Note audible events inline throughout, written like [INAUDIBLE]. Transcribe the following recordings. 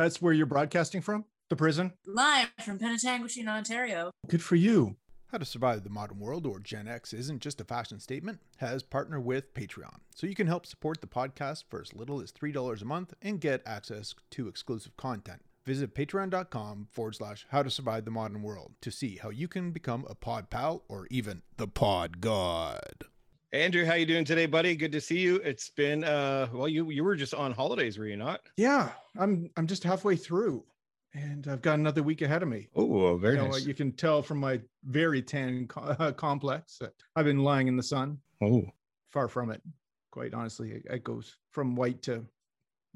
That's where you're broadcasting from? The prison? Live from Penetanguishene, Ontario. Good for you. How to Survive the Modern World, or Gen X, isn't just a fashion statement, has partnered with Patreon. So you can help support the podcast for as little as $3 a month and get access to exclusive content. Visit patreon.com forward slash how to survive the modern world to see how you can become a pod pal or even the pod god. Andrew, how you doing today, buddy? Good to see you. It's been uh well, you you were just on holidays, were you not? Yeah, I'm I'm just halfway through and I've got another week ahead of me. Oh, very you know, nice. You can tell from my very tan co- [LAUGHS] uh, complex that I've been lying in the sun. Oh, Far from it, quite honestly. It, it goes from white to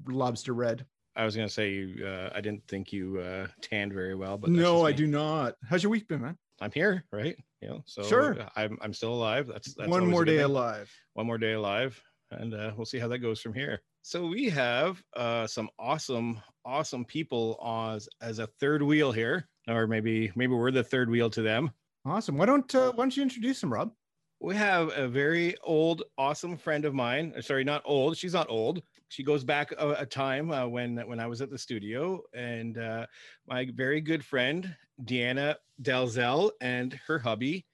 lobster red. I was gonna say you. Uh, I didn't think you uh, tanned very well, but no, I do not. How's your week been, man? I'm here, right? You know, so Sure. I'm I'm still alive. That's, that's One more day thing. alive. One more day alive, and uh, we'll see how that goes from here. So we have uh, some awesome, awesome people as as a third wheel here, or maybe maybe we're the third wheel to them. Awesome. Why don't uh, Why don't you introduce them, Rob? we have a very old, awesome friend of mine. Sorry, not old. She's not old. She goes back a, a time uh, when when I was at the studio, and uh, my very good friend Deanna Dalzell and her hubby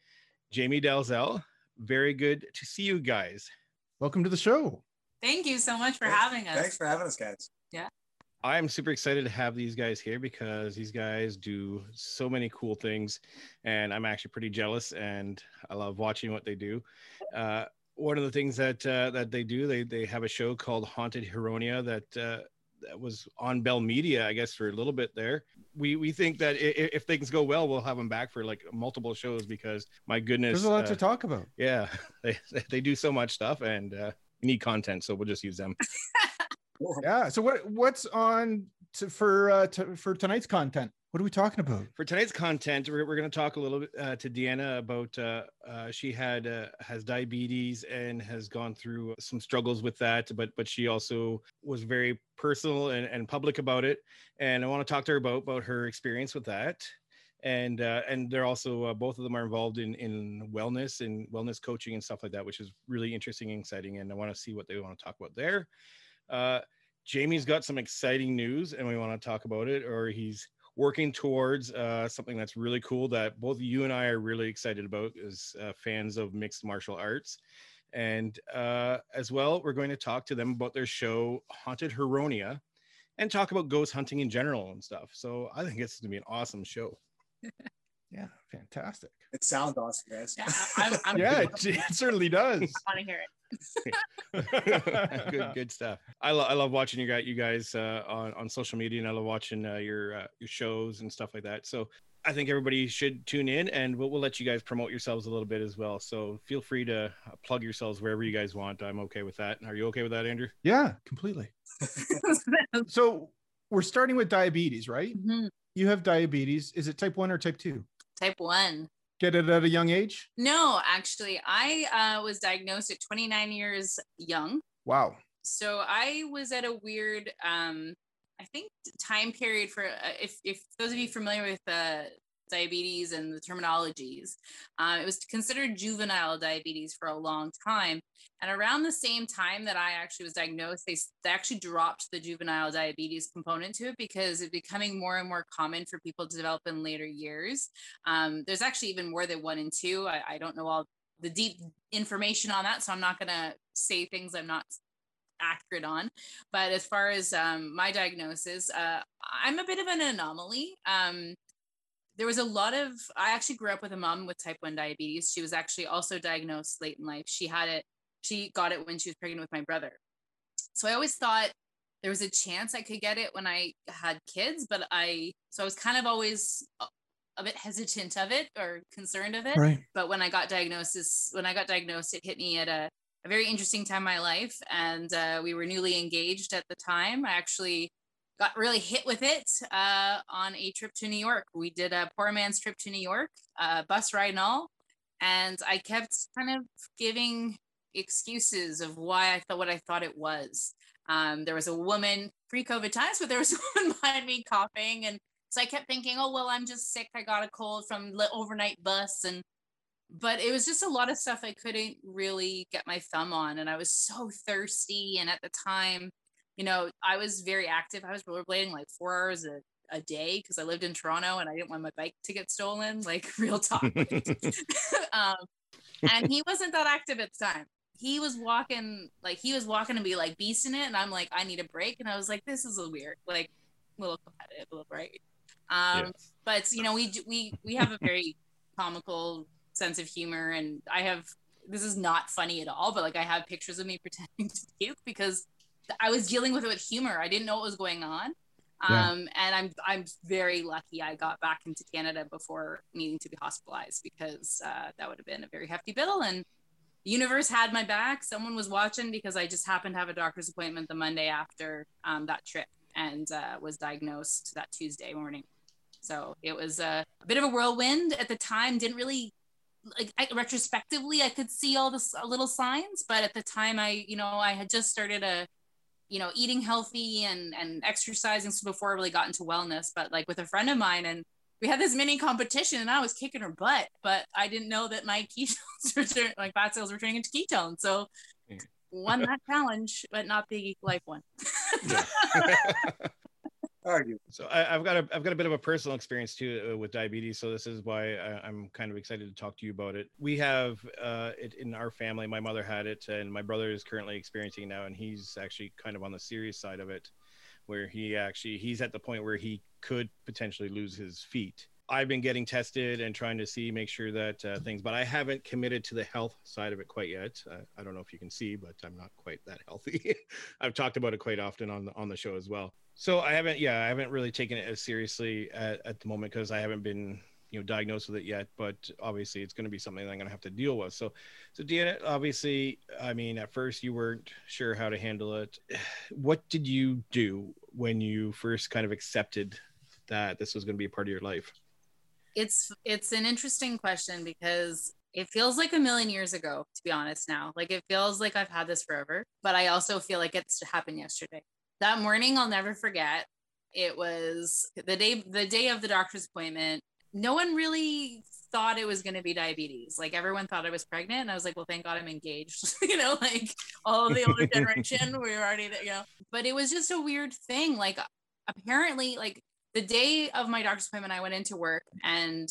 Jamie Dalzell. Very good to see you guys. Welcome to the show. Thank you so much for Thanks- having us. Thanks for having us, guys. Yeah. I'm super excited to have these guys here because these guys do so many cool things, and I'm actually pretty jealous, and I love watching what they do. Uh, one of the things that uh, that they do, they they have a show called Haunted Huronia that uh, that was on Bell Media, I guess, for a little bit there. We we think that i- i- if things go well, we'll have them back for like multiple shows because my goodness, There's a lot uh, to talk about. yeah, [LAUGHS] they they do so much stuff, and uh, we need content, so we'll just use them. [LAUGHS] Yeah. So what What's on to, for uh, to, for tonight's content? What are we talking about? for tonight's content we're, we're going to talk a little bit uh, to deanna about uh, uh, she had uh, has diabetes and has gone through some struggles with that but but she also was very personal and, and public about it. And i want to talk to her about about her experience with that. And uh, and they're also uh, both of them are involved in in wellness and wellness coaching and stuff like that which is really interesting and exciting and i want to see what they want to talk about there. Uh, jamie's got some exciting news and we want to talk about it or he's working towards uh, something that's really cool that both you and I are really excited about as uh, fans of mixed martial arts. And uh, as well, we're going to talk to them about their show, Haunted Huronia, and talk about ghost hunting in general and stuff. So I think it's going to be an awesome show. [LAUGHS] Yeah, fantastic. It sounds awesome, guys. Yeah, I'm, I'm [LAUGHS] Yeah, it, it certainly does. I want to hear it. [LAUGHS] good, good stuff. I, lo- I love watching you guys, you guys uh, on on social media, and I love watching uh, your uh, your shows and stuff like that. So I think everybody should tune in, and we'll, we'll let you guys promote yourselves a little bit as well. So feel free to uh, plug yourselves wherever you guys want. I'm okay with that. Are you okay with that, Andrew? Yeah, completely. [LAUGHS] So we're starting with diabetes, right? Mhm. You have diabetes. Is it type one or type two? Type one. Get it at a young age. No, actually, I uh, was diagnosed at 29 years young. Wow. So I was at a weird, um, I think, time period for uh, if if those of you familiar with uh, diabetes and the terminologies, uh, it was considered juvenile diabetes for a long time. And around the same time that I actually was diagnosed, they, they actually dropped the juvenile diabetes component to it because it's becoming more and more common for people to develop in later years. Um, there's actually even more than one and two. I, I don't know all the deep information on that, so I'm not going to say things I'm not accurate on. But as far as um, my diagnosis, uh, I'm a bit of an anomaly. Um, there was a lot of, I actually grew up with a mom with type 1 diabetes. She was actually also diagnosed late in life. She had it, she got it when she was pregnant with my brother. So I always thought there was a chance I could get it when I had kids, but I, so I was kind of always a- bit hesitant of it or concerned of it Right. but when I got diagnosis, when I got diagnosed, it hit me at a, a very interesting time in my life. And uh, we were newly engaged at the time. I actually got really hit with it uh, on a trip to New York. We did a poor man's trip to New York, uh, bus ride and all. And I kept kind of giving excuses of why I thought what I thought it was. Um, there was a woman pre-COVID times, but there was [LAUGHS] woman behind me coughing, and so I kept thinking, oh well, I'm just sick. I got a cold from the overnight bus, and but it was just a lot of stuff I couldn't really get my thumb on, and I was so thirsty. And at the time, you know, I was very active. I was rollerblading like four hours a, a day because I lived in Toronto and I didn't want my bike to get stolen, like [LAUGHS] real talk. [LAUGHS] [LAUGHS] um, and he wasn't that active at the time. He was walking, like he was walking and be like beasting it. And I'm like, I need a break. And I was like, this is a weird, like a little competitive, a little right. Um, yeah. but you know, we, we, we have a very comical sense of humor and I have, this is not funny at all, but like I have pictures of me pretending to puke because I was dealing with it with humor. I didn't know what was going on. Yeah. Um, and I'm I'm very lucky I got back into Canada before needing to be hospitalized because uh, that would have been a very hefty bill. And the universe had my back. Someone was watching because I just happened to have a doctor's appointment the Monday after um, that trip and uh, was diagnosed that Tuesday morning. So it was a, a, bit of a whirlwind at the time. Didn't really like I, retrospectively, I could see all the little signs, but at the time, I you know I had just started a you know eating healthy and and exercising. So before I really got into wellness but like with a friend of mine and we had this mini competition and I was kicking her butt but I didn't know that my [LAUGHS] ketones were turn, like fat cells were turning into ketones. So won that challenge but not the life one [LAUGHS] [LAUGHS] argue. So I, have got a I've got a bit of a personal experience too uh, with diabetes. So this is why I, am kind of excited to talk to you about it. We have uh, it in our family. My mother had it, and my brother is currently experiencing it now, and he's actually kind of on the serious side of it, where he actually he's at the point where he could potentially lose his feet. I've been getting tested and trying to see, make sure that uh, things, but I haven't committed to the health side of it quite yet. Uh, I don't know if you can see, but I'm not quite that healthy. [LAUGHS] I've talked about it quite often on the on the show as well. So I haven't, yeah, I haven't really taken it as seriously at, at the moment because I haven't been, you know, diagnosed with it yet. But obviously, it's going to be something I'm going to have to deal with. So, so Deanna, obviously, I mean, at first you weren't sure how to handle it. [SIGHS] What did you do when you first kind of accepted that this was going to be a part of your life? It's it's an interesting question because it feels like a million years ago to be honest now like it feels like i've had this forever but i also feel like it's happened yesterday that morning I'll never forget. It was the day the day of the doctor's appointment. No one really thought it was going to be diabetes. Like everyone thought I was pregnant, and I was like, "Well, thank God I'm engaged." [LAUGHS] you know, like all of the older [LAUGHS] generation, we were already there. You know, but it was just a weird thing. Like apparently, like the day of my doctor's appointment, I went into work and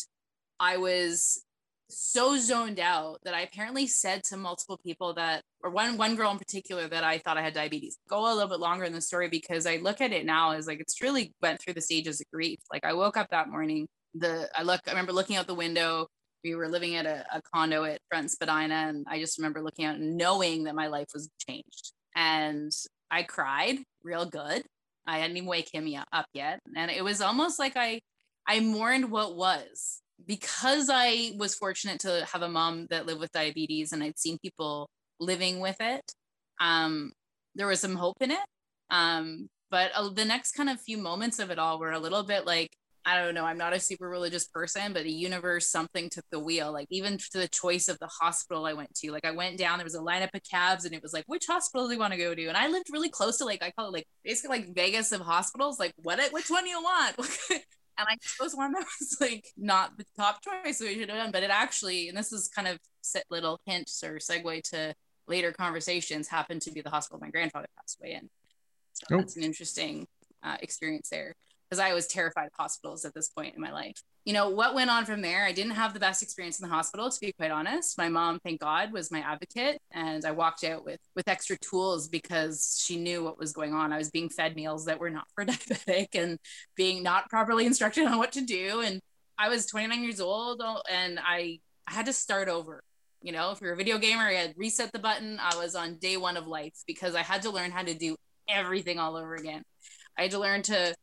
I was so zoned out that I apparently said to multiple people that, or one one girl in particular, that I thought I had diabetes. Go a little bit longer in the story because I look at it now as like it's really went through the stages of grief. Like I woke up that morning, the I look, I remember looking out the window. We were living at a, a condo at Front Spadina, and I just remember looking out and knowing that my life was changed. And I cried real good. I hadn't even wake him up yet, and it was almost like I I mourned what was because I was fortunate to have a mom that lived with diabetes and I'd seen people living with it, um, there was some hope in it. Um, but uh, the next kind of few moments of it all were a little bit like, I don't know, I'm not a super religious person, but the universe, something took the wheel. Like, even to the choice of the hospital I went to, like, I went down, there was a lineup of cabs, and it was like, which hospital do you want to go to? And I lived really close to, like, I call it like basically like Vegas of hospitals. Like, what, which one do you want? [LAUGHS] and I chose one that [LAUGHS] was like not the top choice we should have done, but it actually, and this is kind of little hints or segue to later conversations, happened to be the hospital my grandfather passed away in. So oh. that's an interesting uh, experience there because I was terrified of hospitals at this point in my life. You know, what went on from there? I didn't have the best experience in the hospital, to be quite honest. My mom, thank God, was my advocate. And I walked out with with extra tools because she knew what was going on. I was being fed meals that were not for [LAUGHS] diabetic and being not properly instructed on what to do. And I was 29 years old oh, and I, I had to start over. You know, if you're a video gamer, I had reset the button. I was on day one of life because I had to learn how to do everything all over again. I had to learn to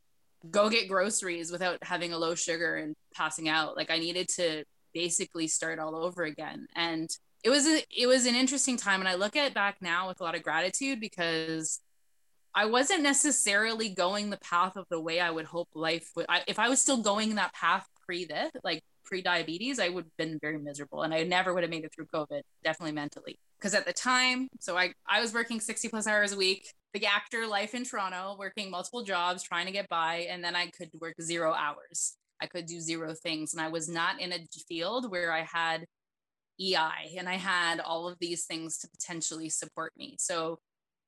go get groceries without having a low sugar and passing out. Like I needed to basically start all over again. And it was a, it was an interesting time and I look at back now with a lot of gratitude because I wasn't necessarily going the path of the way I would hope life would I, if I was still going that path pre this like pre diabetes I would have been very miserable and I never would have made it through covid definitely mentally because at the time so I I was working 60 plus hours a week the actor life in Toronto, working multiple jobs, trying to get by. And then I could work zero hours. I could do zero things. And I was not in a field where I had EI and I had all of these things to potentially support me. So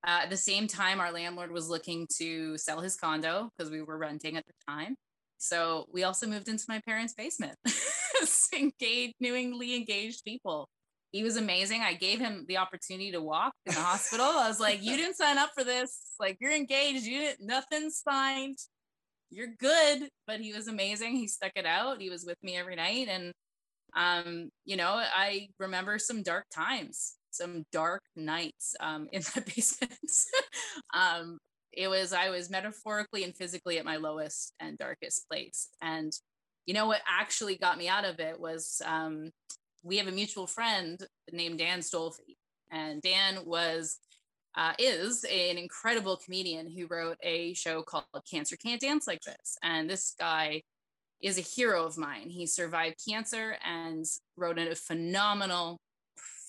Uh, at the same time, our landlord was looking to sell his condo because we were renting at the time. So we also moved into my parents' basement, [LAUGHS] engaged, newly engaged people. He was amazing. I gave him the opportunity to walk in the hospital. I was like, "You didn't sign up for this. Like, you're engaged. You didn't. Nothing signed. You're good." But he was amazing. He stuck it out. He was with me every night, and um, you know, I remember some dark times, some dark nights um, in [LAUGHS] that basement. um, it was I was metaphorically and physically at my lowest and darkest place, and you know what actually got me out of it was um, we have a mutual friend named Dan Stolfi, and Dan was uh, is an incredible comedian who wrote a show called Cancer Can't Dance Like This, and this guy is a hero of mine. He survived cancer and wrote a phenomenal,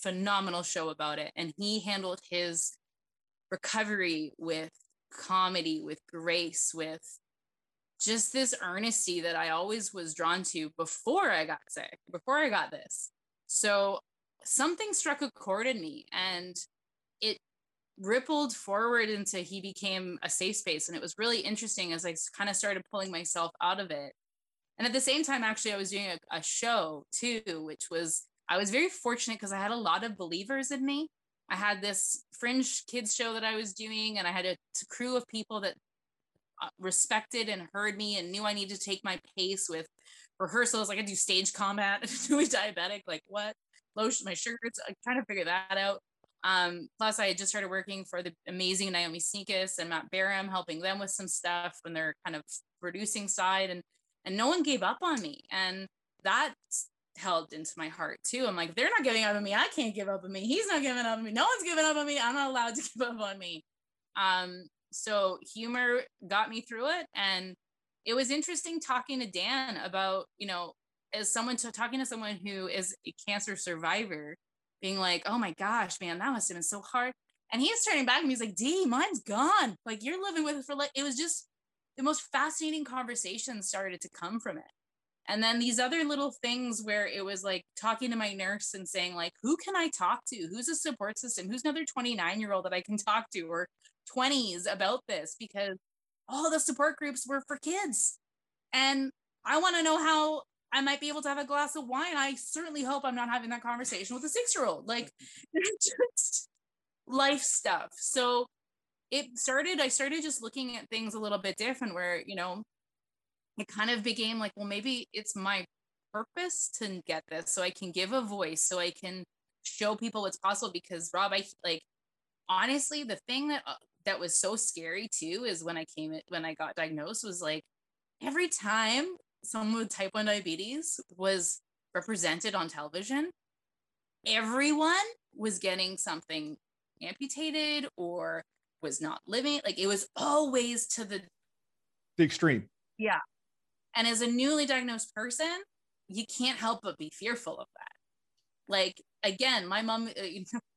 phenomenal show about it, and he handled his recovery with comedy, with grace, with just this earnesty that I always was drawn to before I got sick, before I got this. So something struck a chord in me and it rippled forward into he became a safe space. And it was really interesting as I kind of started pulling myself out of it. And at the same time, actually, I was doing a, a show too, which was, I was very fortunate because I had a lot of believers in me. I had this fringe kids show that I was doing, and I had a, crew of people that uh, respected and heard me and knew I needed to take my pace with rehearsals. Like I do stage combat, [LAUGHS] doing diabetic, like what? Lotion, my sugars, I'm trying to figure that out. Um, plus, I had just started working for the amazing Naomi Snieckus and Matt Baram, helping them with some stuff when they're kind of producing side, and and no one gave up on me, and that held into my heart too. I'm like, they're not giving up on me. I can't give up on me. He's not giving up on me. No one's giving up on me. I'm not allowed to [LAUGHS] give up on me. Um, so humor got me through it, and it was interesting talking to Dan about, you know, as someone to talking to someone who is a cancer survivor, being like, oh my gosh, man, that must have been so hard. And he's turning back and he's like, D, mine's gone. Like you're living with it for like, it was just the most fascinating conversations started to come from it. And then these other little things where it was like talking to my nurse and saying, like, who can I talk to? Who's a support system? Who's another 29 year old that I can talk to or 20s about this? Because all the support groups were for kids. And I want to know how I might be able to have a glass of wine. I certainly hope I'm not having that conversation with a six year old. Like, [LAUGHS] just life stuff. So it started, I started just looking at things a little bit different where, you know, it kind of became like, well, maybe it's my purpose to get this so I can give a voice, so I can show people what's possible. Because, Rob, I like, honestly, the thing that uh, that was so scary too is when I came when I got diagnosed was like every time someone with type 1 diabetes was represented on television, everyone was getting something amputated or was not living. Like it was always to the the extreme. Yeah. And as a newly diagnosed person, you can't help but be fearful of that. Like again, my mom, uh,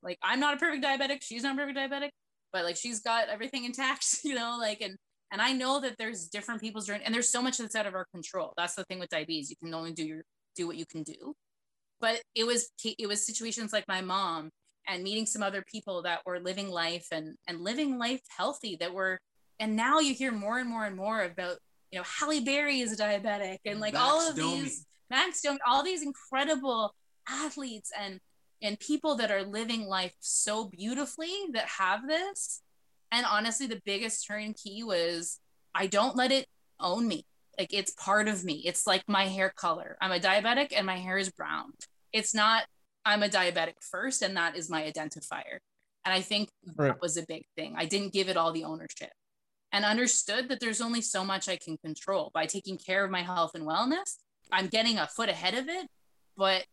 like I'm not a perfect diabetic. She's not a perfect diabetic but like she's got everything intact, [LAUGHS] you know, like and and I know that there's different people's journey and there's so much that's out of our control. That's the thing with diabetes. You can only do your do what you can do. But it was it was situations like my mom and meeting some other people that were living life and and living life healthy that were and now you hear more and more and more about you know Halle Berry is a diabetic and like Max all of Domi. these Max Domi, all these incredible athletes and and people that are living life so beautifully that have this. And honestly, the biggest turn key was I don't let it own me. Like it's part of me. It's like my hair color. I'm a diabetic and my hair is brown. It's not, I'm a diabetic first, and that is my identifier. And I think right. that was a big thing. I didn't give it all the ownership and understood that there's only so much I can control by taking care of my health and wellness. I'm getting a foot ahead of it, but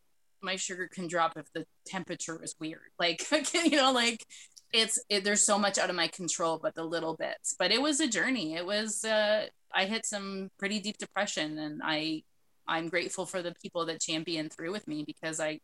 my sugar can drop if the temperature is weird. [LAUGHS] Like, [LAUGHS] you know, like it's, it, there's so much out of my control, but the little bits, but it was a journey. It was, uh, I hit some pretty deep depression and I, I'm grateful for the people that championed through with me because I,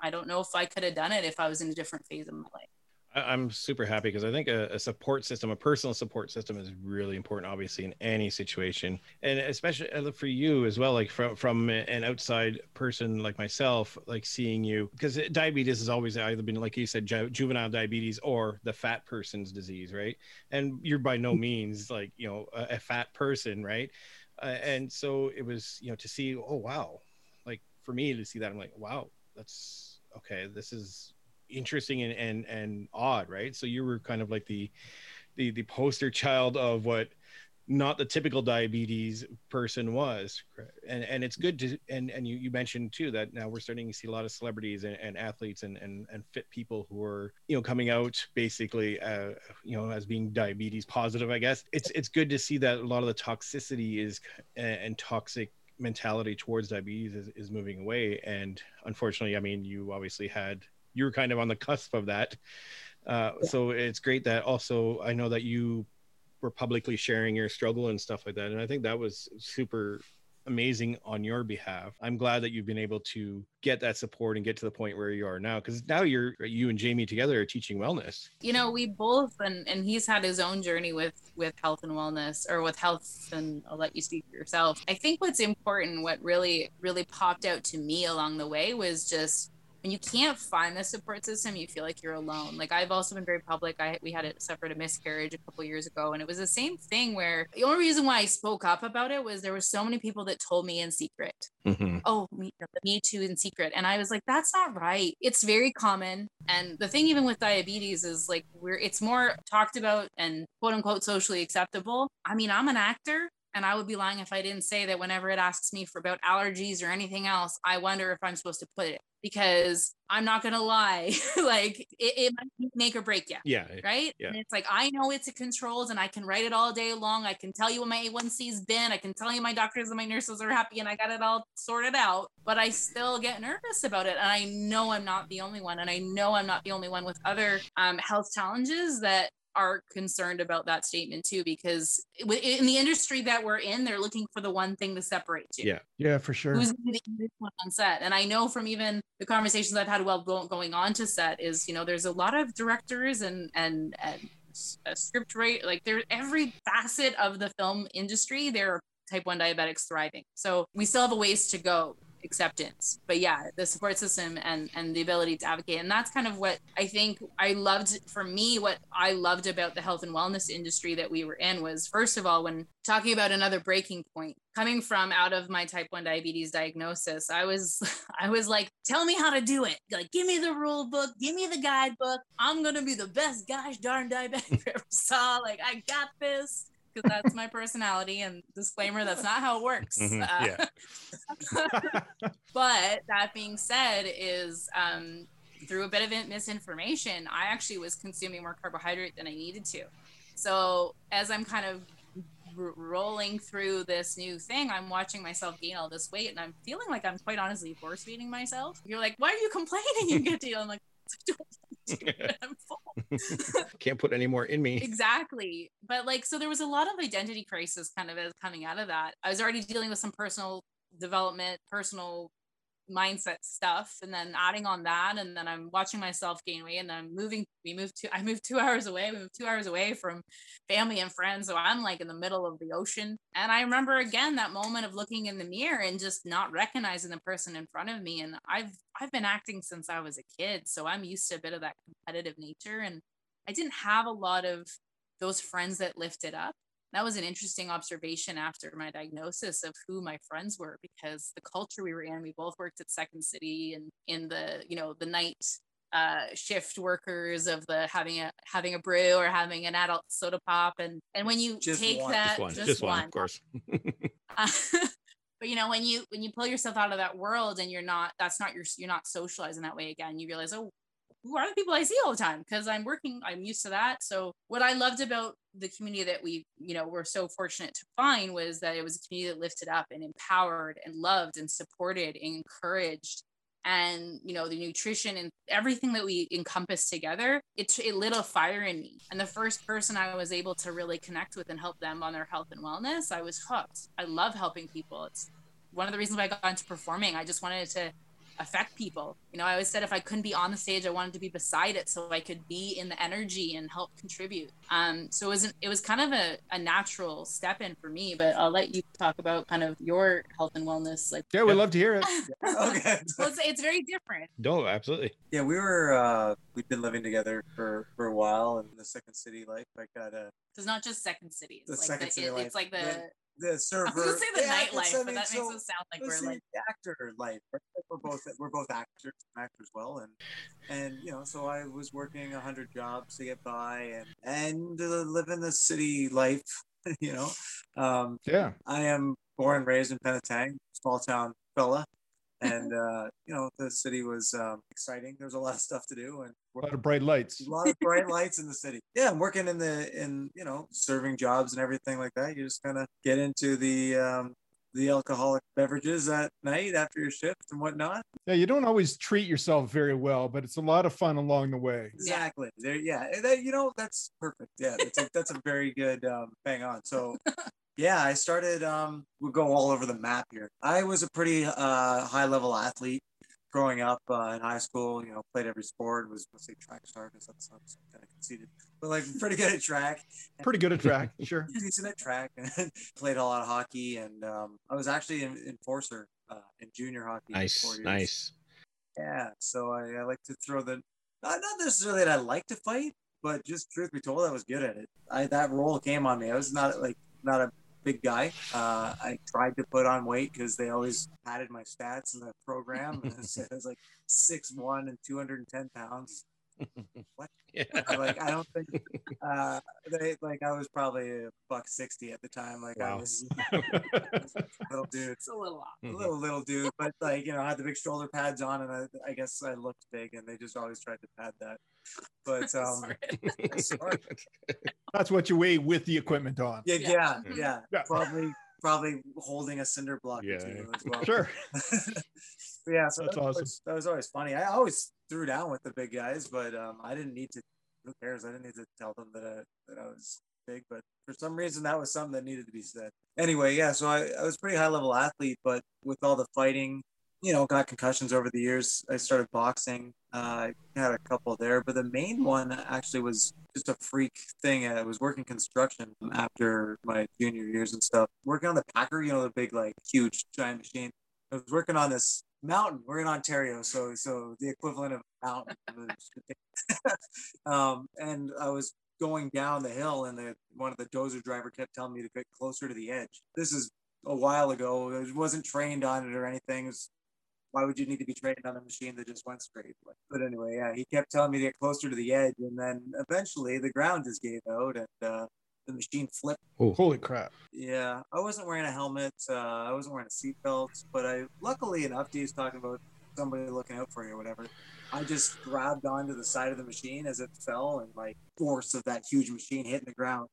I don't know if I could have done it if I was in a different phase of my life. I'm super happy because I think a, a support system, a personal support system, is really important, obviously, in any situation, and especially uh, for you as well. Like from from an outside person like myself, like seeing you, because diabetes has always either been, like you said, ju- juvenile diabetes or the fat person's disease, right? And you're by no means like you know a, a fat person, right? Uh, and so it was, you know, to see, oh wow, like for me to see that, I'm like, wow, that's okay. This is interesting and and and odd right? So you were kind of like the the the poster child of what not the typical diabetes person was and and it's good to and and you, you mentioned too that now we're starting to see a lot of celebrities and, and athletes and, and and fit people who are you know coming out basically uh you know as being diabetes positive i guess. It's it's good to see that a lot of the toxicity is and toxic mentality towards diabetes is, is moving away. And unfortunately i mean you obviously had you were kind of on the cusp of that. Uh, yeah. So it's great that also I know that you were publicly sharing your struggle and stuff like that, and I think that was super amazing on your behalf. I'm glad that you've been able to get that support and get to the point where you are now because now you're you and Jamie together are teaching wellness. You know, we both and and he's had his own journey with with health and wellness or with health and I'll let you speak for yourself. I think what's important what really really popped out to me along the way was just when you can't find the support system you feel like you're alone. Like i've also been very public. I we had it suffered a miscarriage a couple years ago and it was the same thing where the only reason why i spoke up about it was there were so many people that told me in secret. Mm-hmm. oh me, me too in secret. And i was like that's not right. It's very common. And the thing even with diabetes is like we're it's more talked about and quote unquote socially acceptable. I mean i'm an actor and I would be lying if I didn't say that whenever it asks me for about allergies or anything else, I wonder if I'm supposed to put it because I'm not gonna lie, [LAUGHS] like it, it, might make or break you. Yeah. Right. Yeah. And it's like I know it's a controls and I can write it all day long. I can tell you what my A1C's been. I can tell you my doctors and my nurses are happy and I got it all sorted out. But I still get nervous about it. And I know I'm not the only one. And I know I'm not the only one with other um, health challenges that are concerned about that statement too because in the industry that we're in they're looking for the one thing to separate you yeah. Yeah for sure. Who's the one on set? And i know from even the conversations i've had while going on to set is you know there's a lot of directors and and and a script rate like there every facet of the film industry there are type 1 diabetics thriving. So we still have a ways to go acceptance. But yeah the support system and and the ability to advocate. And that's kind of what i think i loved for me what i loved about the health and wellness industry that we were in was first of all when talking about another breaking point coming from out of my type 1 diabetes diagnosis i was [LAUGHS] i was like tell me how to do it. Like give me the rule book. Give me the guidebook. I'm gonna be the best gosh darn diabetic [LAUGHS] ever saw. Like i got this because that's my personality. And disclaimer, that's not how it works. Mm-hmm. Uh, yeah. [LAUGHS] but that being said, is um, through a bit of misinformation, I actually was consuming more carbohydrate than I needed to. So as I'm kind of r- rolling through this new thing, I'm watching myself gain all this weight, and I'm feeling like I'm quite honestly force feeding myself. You're like, why are you complaining? You get to, I'm like. [LAUGHS] Can't put any more in me. Exactly. But like, so there was a lot of identity crisis kind of as coming out of that. I was already dealing with some personal development, personal mindset stuff and then adding on that and then i'm watching myself gain weight and i'm moving we moved to i moved two [LAUGHS] hours away we moved two hours away from family and friends. So i'm like in the middle of the ocean. And i remember again that moment of looking in the mirror and just not recognizing the person in front of me. And i've i've been acting since i was a kid. So i'm used to a bit of that competitive nature. And i didn't have a lot of those friends that lifted up that was an interesting observation after my diagnosis of who my friends were because the culture we were in we both worked at second city and in the you know the night uh, shift workers of the having a having a brew or having an adult soda pop and and when you just take one. that just one, just, just one, one, of course uh, [LAUGHS] [LAUGHS] but you know when you when you pull yourself out of that world and you're not that's not your you're not socializing that way again you realize oh who are the people I see all the time because I'm working, I'm used to that. So what I loved about the community that we, you know, were so fortunate to find was that it was a community that lifted up and empowered and loved and supported and encouraged. And you know the nutrition and everything that we encompassed together, it, it lit a fire in me. And the first person I was able to really connect with and help them on their health and wellness, I was hooked. I love helping people. It's one of the reasons why I got into performing. I just wanted to affect people. You know, I always said if I couldn't be on the stage, I wanted to be beside it so I could be in the energy and help contribute. Um, so it was it was kind of a, a natural step in for me. But I'll let you talk about kind of your health and wellness. Like, Yeah, we'd love to hear it. [LAUGHS] [LAUGHS] Okay. well, it's, it's very different. No, absolutely. Yeah, we were uh we've been living together for for a while in the second city life. I got a It's not just Second City. The like Second the, City it- life. it's like the. The- server. I server. was gonna say the Yeah, it's- nightlife, I but mean, that so- makes it sound like we're say like actor life. Right? We're both we're both actors, actors well, and and you know, so I was working a hundred jobs to get by, and and uh, living the city life. [LAUGHS] You know, um, Yeah. I am born and raised in Penetang, small town fella, and uh, you know, the city was um, exciting. There was a lot of stuff to do, and A lot of bright lights. a lot of bright lights in the city. Yeah, I'm working in the in you know serving jobs and everything like that. You just kind of get into the um, the alcoholic beverages at night after your shift and whatnot. Yeah, you don't always treat yourself very well, but it's a lot of fun along the way. Exactly. There, yeah. That, you know, that's perfect. Yeah, that's a, that's a very good um, bang on. So. Yeah, I started. Um, we'll go all over the map here. I was a pretty uh, high level athlete growing up uh, in high school. You know, played every sport. Was let's say track star because that sounds kind of conceited, but like [LAUGHS] pretty good at track. Pretty good at track, [LAUGHS] sure. decent at track and [LAUGHS] played a lot of hockey and um, i was actually an enforcer uh, in junior hockey Nice, nice. yeah so I, I like to throw the not, not necessarily that i like to fight but just truth be told i was good at it i that role came on me i was not like not a big guy. Uh, i tried to put on weight because they always padded my stats in the program. And I was like six one and 210 pounds [LAUGHS] [LAUGHS] Yeah. I, like I don't think [LAUGHS] uh they like I was probably a buck sixty at the time. Like I Wow. was a little dude. it's a little off. A little little dude, but like you know, I had the big shoulder pads on, and I, I guess I looked big, and they just always tried to pad that. But um, Sorry. sorry. That's what you weigh with the equipment on. yeah, Yeah. yeah, Mhm. yeah, Yeah. probably probably holding a cinder block Yeah. or two as well. Sure. Yeah, so That's that, was, awesome. that was always funny. I always threw down with the big guys, but um, I didn't need to. Who cares? I didn't need to tell them that I, that I was big, but for some reason that was something that needed to be said. Anyway, yeah, so I, I was pretty high level athlete, but with all the fighting, you know, got concussions over the years. I started boxing. Uh, I had a couple there, but the main one actually was just a freak thing. I was working construction after my junior years and stuff. Working on the Packer, you know, the big, like, huge giant machine. I was working on this mountain. We're in Ontario, so so the equivalent of mountain. [LAUGHS] um, and I was going down the hill, and the one of the dozer driver kept telling me to get closer to the edge. This is a while ago. I wasn't trained on it or anything. It was, why would you need to be trained on a machine that just went straight? But, but anyway, yeah, he kept telling me to get closer to the edge, and then eventually the ground just gave out, and uh, the machine flipped. Holy crap. Yeah, I wasn't wearing a helmet. Uh, I wasn't wearing a seatbelt, but I, luckily enough, Dee's talking about somebody looking out for you or whatever. I just grabbed onto the side of the machine as it fell, and like force of that huge machine hitting the ground.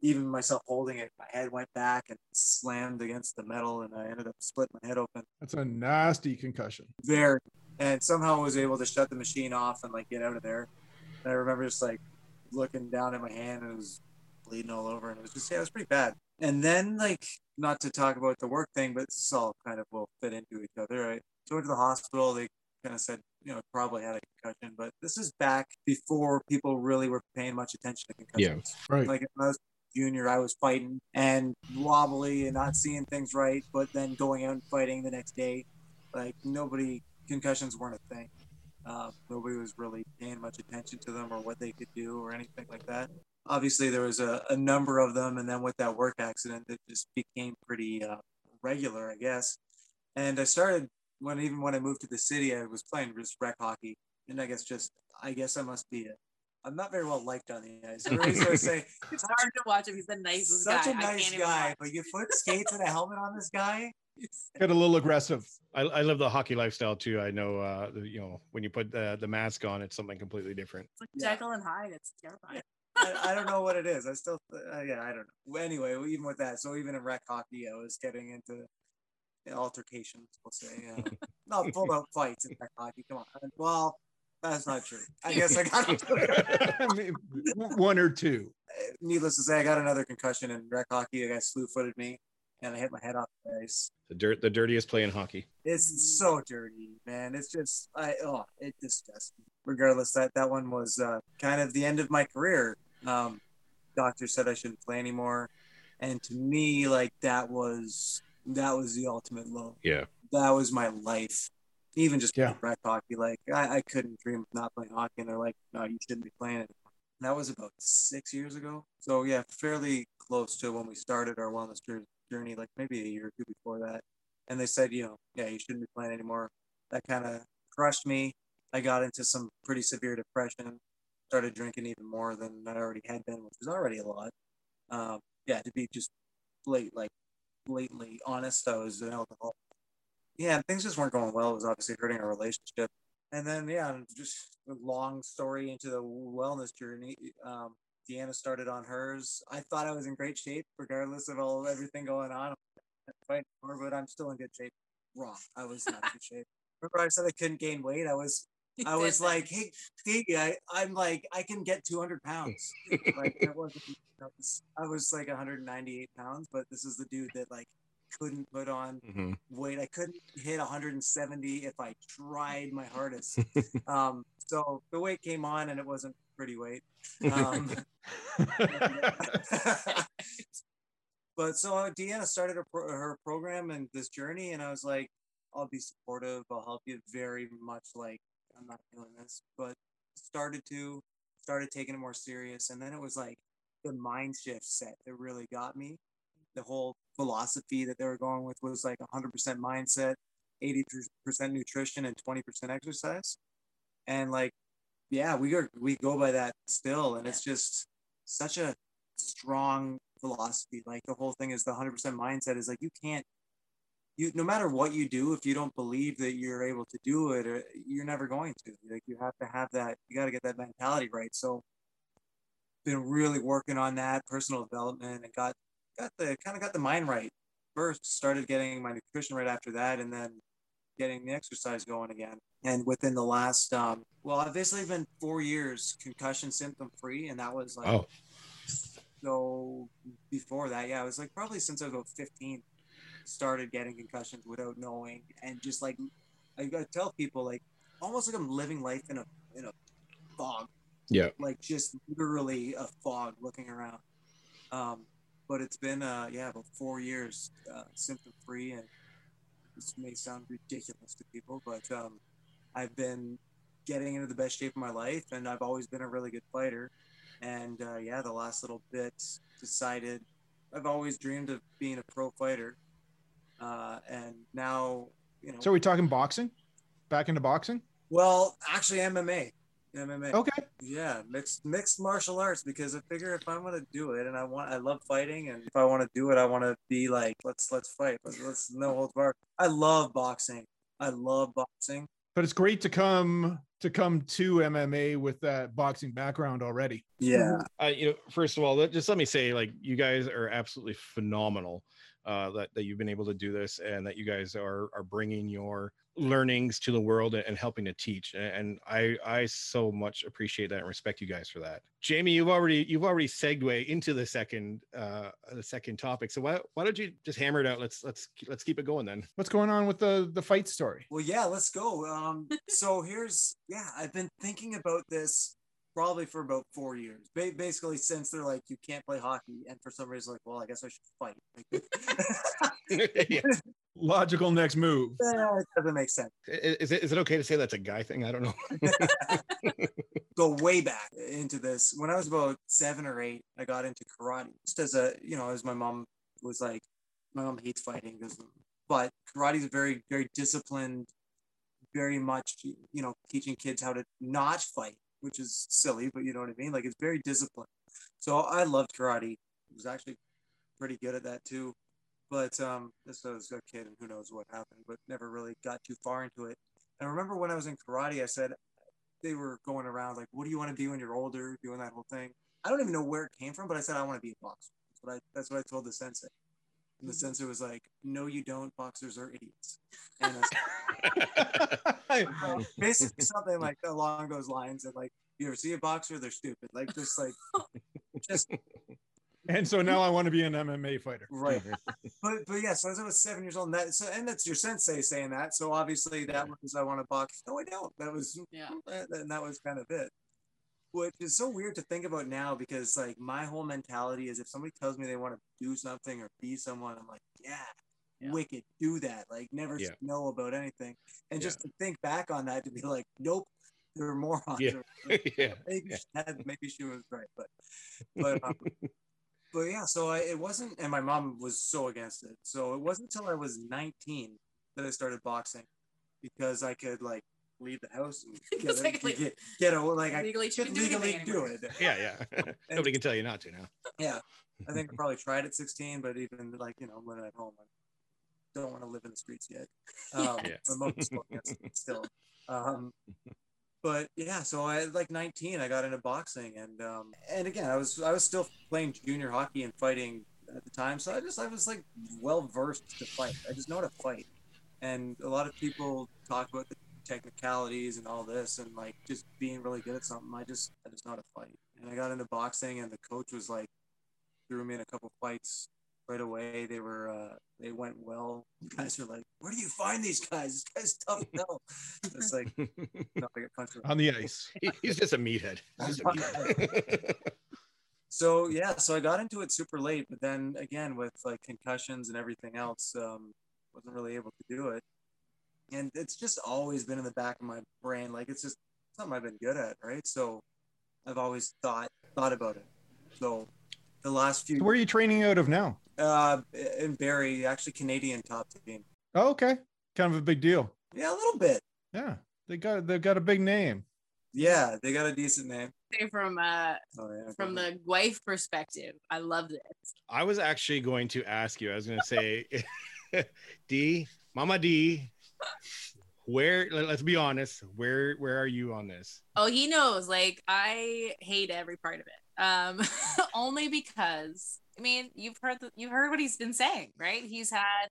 Even myself holding it, my head went back and slammed against the metal, and I ended up splitting my head open. That's a nasty concussion. Very, and somehow I was able to shut the machine off and like get out of there. And I remember just like looking down at my hand, and it was bleeding all over, and it was just yeah, it was pretty bad. And then like not to talk about the work thing, but this all kind of will fit into each other. So I went to the hospital. They kind of said, you know, probably had a concussion, but this is back before people really were paying much attention to concussions. Yeah, Right. Like when I was junior, I was fighting and wobbly and not seeing things right, but then going out and fighting the next day. Like nobody, concussions weren't a thing. Uh, nobody was really paying much attention to them or what they could do or anything like that. Obviously, there was a, a number of them, and then with that work accident, it just became pretty uh, regular, I guess. And I started when even when I moved to the city, I was playing just rec hockey, and I guess just I guess I must be a I'm not very well liked on the ice. Everybody sort of say [LAUGHS] It's hard to watch him. He's the nicest such guy. a I nice guy, but you put skates and a helmet on this guy. [LAUGHS] Get a little aggressive. I, I live the hockey lifestyle too. I know, uh, you know, when you put the, the mask on, it's something completely different. It's like Yeah. Jekyll and Hyde. It's terrifying. I, I don't know what it is. I still, uh, yeah, I don't know. Anyway, even with that, so even in rec hockey, I was getting into altercations. We'll say, uh, [LAUGHS] not full out fights in rec hockey. Come on. Well, that's not true. I [LAUGHS] guess I got. One or two. [LAUGHS] needless to say, I got another concussion in rec hockey. A guy slew footed me, and I hit my head off the ice. The dirt, the dirtiest play in hockey. It's so dirty, man. It's just I oh it disgusts me. Regardless, that that one was uh, kind of the end of my career. Um, doctor said I shouldn't play anymore, and to me, like that was that was the ultimate low. Yeah. That was my life. Even just Yeah. playing rec hockey, like I, I couldn't dream of not playing hockey, and they're like, no, you shouldn't be playing it. That was about six years ago. So yeah, fairly close to when we started our wellness journey, like maybe a year or two before that. And they said, you know, yeah, you shouldn't be playing anymore. That kind of crushed me. I got into some pretty severe depression. Started drinking even more than I already had been, which was already a lot. Um, yeah, to be just blat like blatantly honest, I was an alcohol. Yeah, things just weren't going well. It was obviously hurting our relationship. And then, yeah, just a long story into the wellness journey. Um, Deanna started on hers. I thought I was in great shape, regardless of all everything going on. Fighting more, but I'm still in good shape. Wrong. I was not in good shape. [LAUGHS] Remember, I said I couldn't gain weight. I was, I was like, hey, Stevie, I, I'm like, I can get 200 pounds. like. I [LAUGHS] was, I was like 198 pounds, but this is the dude that like couldn't put on Mm-hmm. weight. I couldn't hit 170 if I tried my hardest. [LAUGHS] um, so the weight came on, and it wasn't pretty weight. Um, [LAUGHS] but so Deanna started her, pro- her program and this journey, and I was like, I'll be supportive. I'll help you very much. Like I'm not doing this, but started to started taking it more serious, and then it was like the mind shift set that really got me. The whole philosophy that they were going with was like 100% mindset, 80% nutrition, and 20% exercise. And like, yeah, we go we go by that still, and it's just such a strong philosophy. Like the whole thing is the 100% mindset is like you can't you no matter what you do if you don't believe that you're able to do it you're never going to like you have to have that you got to get that mentality right. So been really working on that personal development and got got the kind of got the mind right. First started getting my nutrition right after that and then getting the exercise going again. And within the last um well i've basically been four years concussion symptom free and that was like Oh, so before that, yeah, it was like probably since I was about 15, started getting concussions without knowing, and just like I gotta tell people, like almost like I'm living life in a in a fog, yeah. like just literally a fog looking around. Um, but it's been uh yeah about four years uh, symptom free, and this may sound ridiculous to people, but um, I've been getting into the best shape of my life, and I've always been a really good fighter. And uh, yeah, the last little bit decided I've always dreamed of being a pro fighter, uh, and now you know. So are we talking boxing? Back into boxing? well, actually, MMA, MMA. Okay. Yeah, mixed mixed martial arts because I figure if I'm gonna do it and I want, I love fighting, and if I want to do it, I want to be like, let's let's fight, let's, let's no holds barred. I love boxing. I love boxing. But it's great to come to come to MMA with that boxing background already. Yeah, Uh, you know, first of all, just let me say, like, you guys are absolutely phenomenal. Uh, that that you've been able to do this, and that you guys are are bringing your learnings to the world and, and helping to teach. And, and I I so much appreciate that and respect you guys for that. Jamie, you've already you've already segued into the second uh the second topic. So why why don't you just hammer it out? Let's let's let's keep it going then. What's going on with the the fight story? Well, yeah, let's go. Um, [LAUGHS] so here's yeah, I've been thinking about this probably for about four years. Ba- basically, since they're like you can't play hockey, and for some reason, like, well, I guess I should fight. Like, [LAUGHS] [LAUGHS] Yeah. Logical next move. [LAUGHS] it doesn't make sense. Is it is it okay to say that's a guy thing? I don't know. Go way back into this. When I was about seven or eight, I got into karate. Just as a you know, as my mom was like, my mom hates fighting, but karate is very very disciplined, very much you know teaching kids how to not fight, which is silly, but you know what I mean. Like it's very disciplined. So I loved karate. I was actually pretty good at that too. But um, this was a kid, and who knows what happened, but never really got too far into it. And I remember when I was in karate, I said they were going around like, "What do you want to be when you're older?" Doing that whole thing. I don't even know where it came from, but I said I want to be a boxer. That's what I. That's what I told the sensei. And the mm. sensei was like, "No, you don't. Boxers are idiots." And I [LAUGHS] [LAUGHS] basically something like along those lines. And like, you ever see a boxer? They're stupid. Like just like, just And so now I want to be an MMA fighter. right. but but yeah, so as I was seven years old, and that so and that's your sensei saying that. So obviously that was I want to box. No, I don't. That was Yeah. and that was kind of it. Which is so weird to think about now because like my whole mentality is if somebody tells me they want to do something or be someone, I'm like, yeah, Yeah. wicked, do that. Like never Yeah. say no about anything. And Yeah. just to think back on that to be like, nope, there are morons. Yeah. Or- [LAUGHS] yeah. [LAUGHS] maybe, she had, maybe she was right, but but um, [LAUGHS] but yeah. So I, it wasn't, and my mom was so against it. So it wasn't until I was 19 that I started boxing because I could like leave the house and [LAUGHS] get Because a, I could leave- get, get a like I Legally, she could do legally anything do it. Yeah, yeah. [LAUGHS] [LAUGHS] Nobody can tell you not to now. Yeah, I think I probably tried at 16, but even like you know living at home, I don't want to live in the streets yet. Um, Yes. My mom's still still. Um, but yeah, so I like 19, I got into boxing, and um, and again, I was I was still playing junior hockey and fighting at the time, so I just I was like well versed to fight. I just know how to fight, and a lot of people talk about the technicalities and all this, and like just being really good at something. I just I just know how to fight, and I got into boxing, and the coach was like threw me in a couple fights right away. They were uh, they went well. Guys are like, where do you find these guys? This guy's tough as hell. It's like [LAUGHS] no, I get punched. on the ice. He's just a meathead. He's just a meathead. [LAUGHS] so yeah so i got into it super late but then again with like concussions and everything else um wasn't really able to do it and it's just always been in the back of my brain like it's just something i've been good at right so i've always thought thought about it so the last few So where are you training out of now? uh in barrie actually canadian top team Oh, okay. Kind of a big deal. yeah a little bit Yeah. They got they've got a big name. yeah they got a decent name From uh, oh yeah from the wife perspective, I love this. I was actually going to ask you. I was going to say, [LAUGHS] D, Mama D, where? let- Let's be honest. Where where are you on this? Oh, he knows. Like I hate every part of it. Um, [LAUGHS] only because I mean, you've heard the, you've heard what he's been saying, right? He's had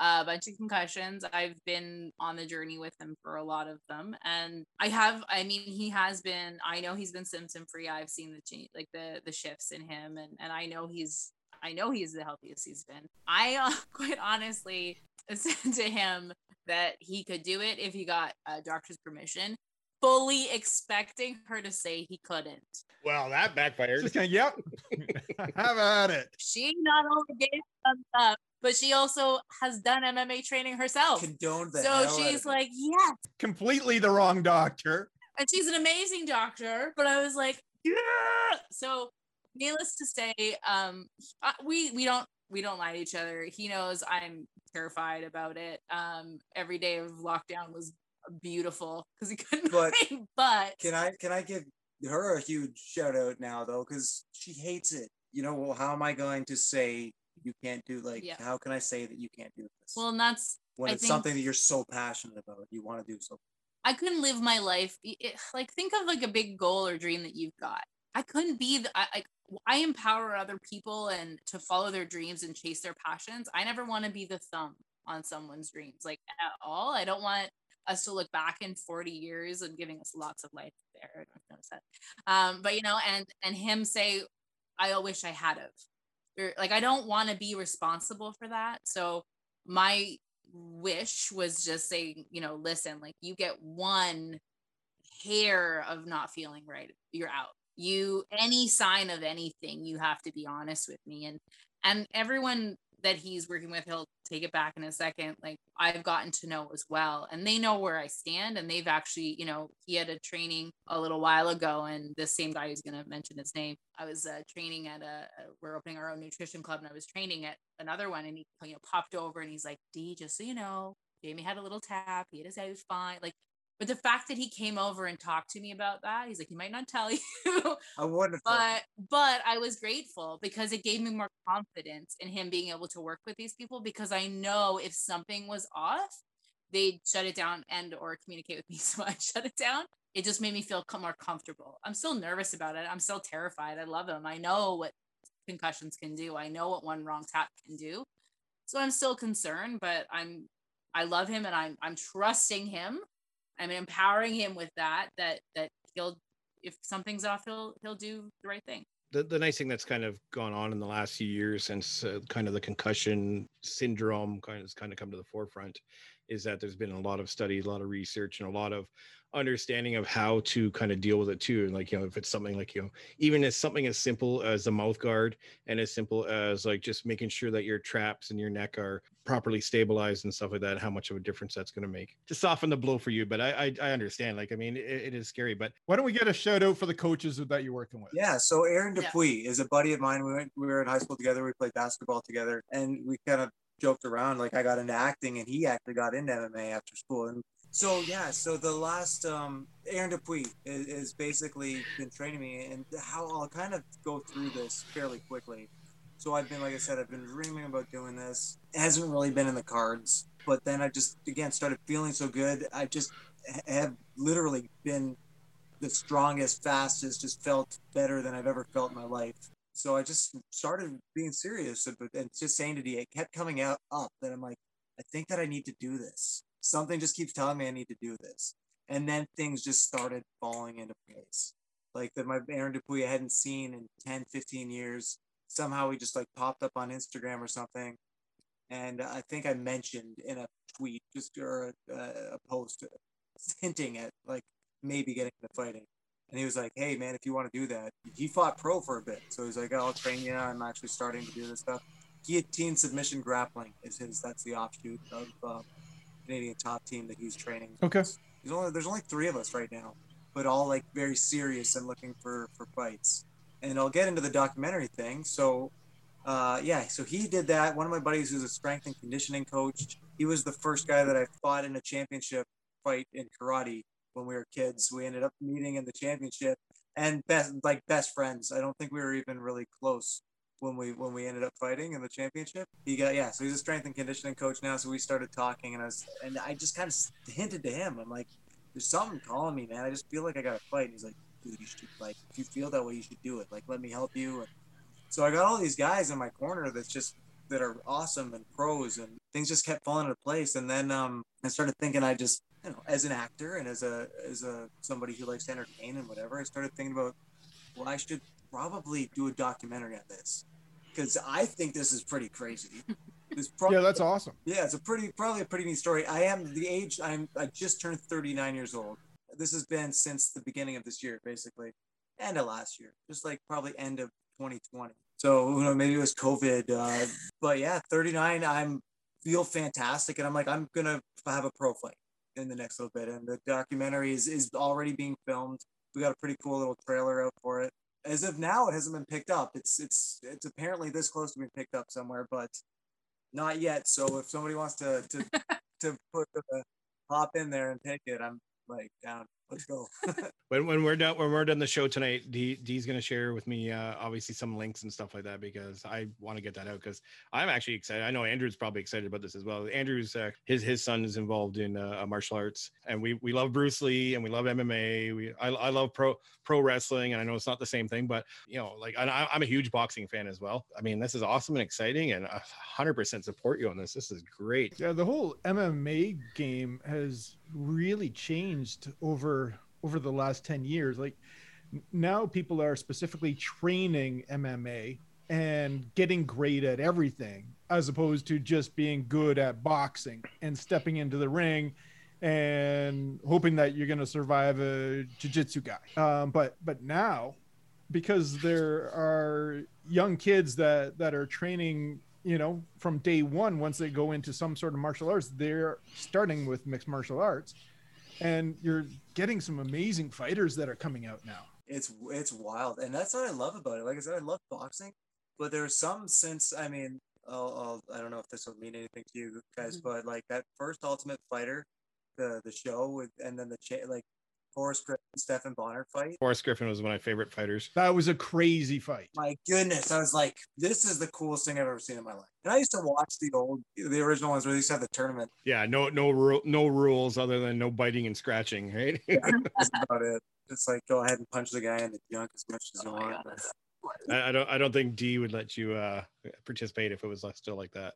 a bunch of concussions. I've been on the journey with him for a lot of them, and I have. I mean, he has been. I know he's been symptom free. I've seen the change, like the the shifts in him, and and I know he's. I know he's the healthiest he's been. I uh, [LAUGHS] quite honestly [LAUGHS] said to him that he could do it if he got a doctor's permission fully expecting her to say he couldn't. Well, that It's backfired. just kind of, yep. [LAUGHS] Have at it. She not only gave thumbs up, but she also has done MMA training herself. condoned the So she's of it. like, yes. Completely the wrong doctor. And she's an amazing doctor, but I was like, yeah. So needless to say, um, we we don't we don't lie to each other. He knows I'm terrified about it. Um, every day of lockdown was beautiful because he [LAUGHS] couldn't But- train, but Can I can I give her a huge shout out now though? Because she hates it. You know, well, how am I going to say you can't do like Yeah. how can I say that you can't do this? well, and that's when I it's think- something that you're so passionate about, you want to do so. I couldn't live my life. it- it- like think of like a big goal or dream that you've got. I couldn't be the I, I I empower other people and to follow their dreams and chase their passions. I never want to be the thumb on someone's dreams, like at all. I don't want us to look back in 40 years and giving us lots of life there. I don't that. Um, but you know, and and him say, I wish I had of. Like I don't want to be responsible for that. So my wish was just saying, you know, listen, like you get one hair of not feeling right, you're out. You any sign of anything, you have to be honest with me. And and everyone that he's working with, he'll take it back in a second. Like I've gotten to know as well, and they know where I stand. And they've actually, you know, he had a training a little while ago, and the same guy who's going to mention his name. I was uh, training at a, we're opening our own nutrition club, and I was training at another one, and he you know popped over, and he's like, "D, just so you know, Jamie had a little tap. He had his eyes fine." Like, but the fact that he came over and talked to me about that, he's like, he might not tell you, [LAUGHS] oh, I wouldn't but but I was grateful because it gave me more confidence in him being able to work with these people because I know if something was off, they'd shut it down and or communicate with me. [LAUGHS] So I shut it down. It just made me feel more comfortable. I'm still nervous about it. I'm still terrified. I love him. I know what concussions can do. I know what one wrong tap can do. So I'm still concerned, but I'm I love him and I'm I'm trusting him. I'm empowering him with that that that he'll if something's off he'll he'll do the right thing. the, the nice thing that's kind of gone on in the last few years since uh, kind of the concussion syndrome kind of has kind of come to the forefront is that there's been a lot of studies, a lot of research, and a lot of understanding of how to kind of deal with it too. And like, you know, if it's something like, you know, even as something as simple as a mouth guard and as simple as like just making sure that your traps and your neck are properly stabilized and stuff like that, how much of a difference that's going to make to soften the blow for you. But I, I, I understand. Like, I mean, it, it is scary, but why don't we get a shout out for the coaches that you're working with? Yeah. So Aaron Dupuy yeah. is a buddy of mine. We went, we were in high school together. We played basketball together and we kind of joked around like I got into acting and he actually got into MMA after school. And so yeah, so the last um, Aaron Dupuy is, is, basically been training me, and how I'll kind of go through this fairly quickly. So I've been, like I said, I've been dreaming about doing this. It hasn't really been in the cards, but then I just again started feeling so good. I just have literally been the strongest, fastest, just felt better than I've ever felt in my life. So I just started being serious and, and just saying to D, it kept coming out up that I'm like, I think that I need to do this something just keeps telling me I need to do this. And then things just started falling into place. Like that my Aaron Dupuy I hadn't seen in 10, 15 years. Somehow he just like popped up on Instagram or something. And I think I mentioned in a tweet just or a, a post hinting at like maybe getting into fighting. And he was like, "Hey man, if you want to do that, he fought pro for a bit, so he's like, oh, I'll train you. I'm actually starting to do this stuff. Guillotine submission grappling is his. That's the offshoot of uh, Canadian top team that he's training. Okay. There's only there's only three of us right now, but all like very serious and looking for for fights. And I'll get into the documentary thing. So, uh, yeah, so he did that. One of my buddies who's a strength and conditioning coach. He was the first guy that I fought in a championship fight in karate when we were kids. We ended up meeting in the championship and best like best friends. I don't think we were even really close when we when we ended up fighting in the championship. He got yeah, so he's a strength and conditioning coach now. So we started talking, and I was and I just kind of hinted to him. I'm like, "There's something calling me, man. I just feel like I got to fight." And he's like, "Dude, you should like if you feel that way, you should do it. Like, let me help you." And so I got all these guys in my corner that's just that are awesome and pros, and things just kept falling into place. And then um, I started thinking, I just you know, as an actor and as a as a somebody who likes to entertain and whatever, I started thinking about, well, I should probably do a documentary on this because I think this is pretty crazy. [LAUGHS] Probably, yeah, that's awesome. Yeah, it's a pretty probably a pretty neat story. I am the age I'm I just turned 39 years old. This has been since the beginning of this year, basically, end of last year, just like probably end of 2020. So you know maybe it was COVID, uh, but yeah, 39. I'm feel fantastic, and I'm like I'm gonna have a pro fight in the next little bit, and the documentary is is already being filmed. We got a pretty cool little trailer out for it as of now, it hasn't been picked up. It's it's it's apparently this close to being picked up somewhere, but not yet. So if somebody wants to to [LAUGHS] to put the hop in there and take it, I'm like down let's go. [LAUGHS] when when we're done when we're done the show tonight, D D's gonna share with me uh, obviously some links and stuff like that because I want to get that out because I'm actually excited. I know Andrew's probably excited about this as well. Andrew's uh, his his son is involved in uh, martial arts, and we we love Bruce Lee and we love MMA. We I, I love pro pro wrestling, and I know it's not the same thing, but you know like I, I'm a huge boxing fan as well. I mean this is awesome and exciting, and 100% support you on this. This is great. Yeah, the whole MMA game has really changed over over the last 10 years. Like now people are specifically training MMA and getting great at everything as opposed to just being good at boxing and stepping into the ring and hoping that you're going to survive a jiu-jitsu guy. Um, but but now because there are young kids that that are training you know from day one once they go into some sort of martial arts they're starting with mixed martial arts and you're getting some amazing fighters that are coming out now. It's it's wild, and that's what I love about it. Like I said, I love boxing, but there's some since I mean, I'll, I'll I don't know if this will mean anything to you guys, mm-hmm. but like that first Ultimate Fighter, the the show with, and then the cha- like Forrest Griffin, Stephan Bonnar fight. Forrest Griffin was one of my favorite fighters. That was a crazy fight. My goodness. I was like, this is the coolest thing I've ever seen in my life. And I used to watch the old, the original ones where they used to have the tournament. Yeah, no, no, ru- no rules other than no biting and scratching, right? yeah, [LAUGHS] that's about it. It's like go ahead and punch the guy in the junk as much as you oh want. I, I, don't I don't think D would let you uh, participate if it was still like that.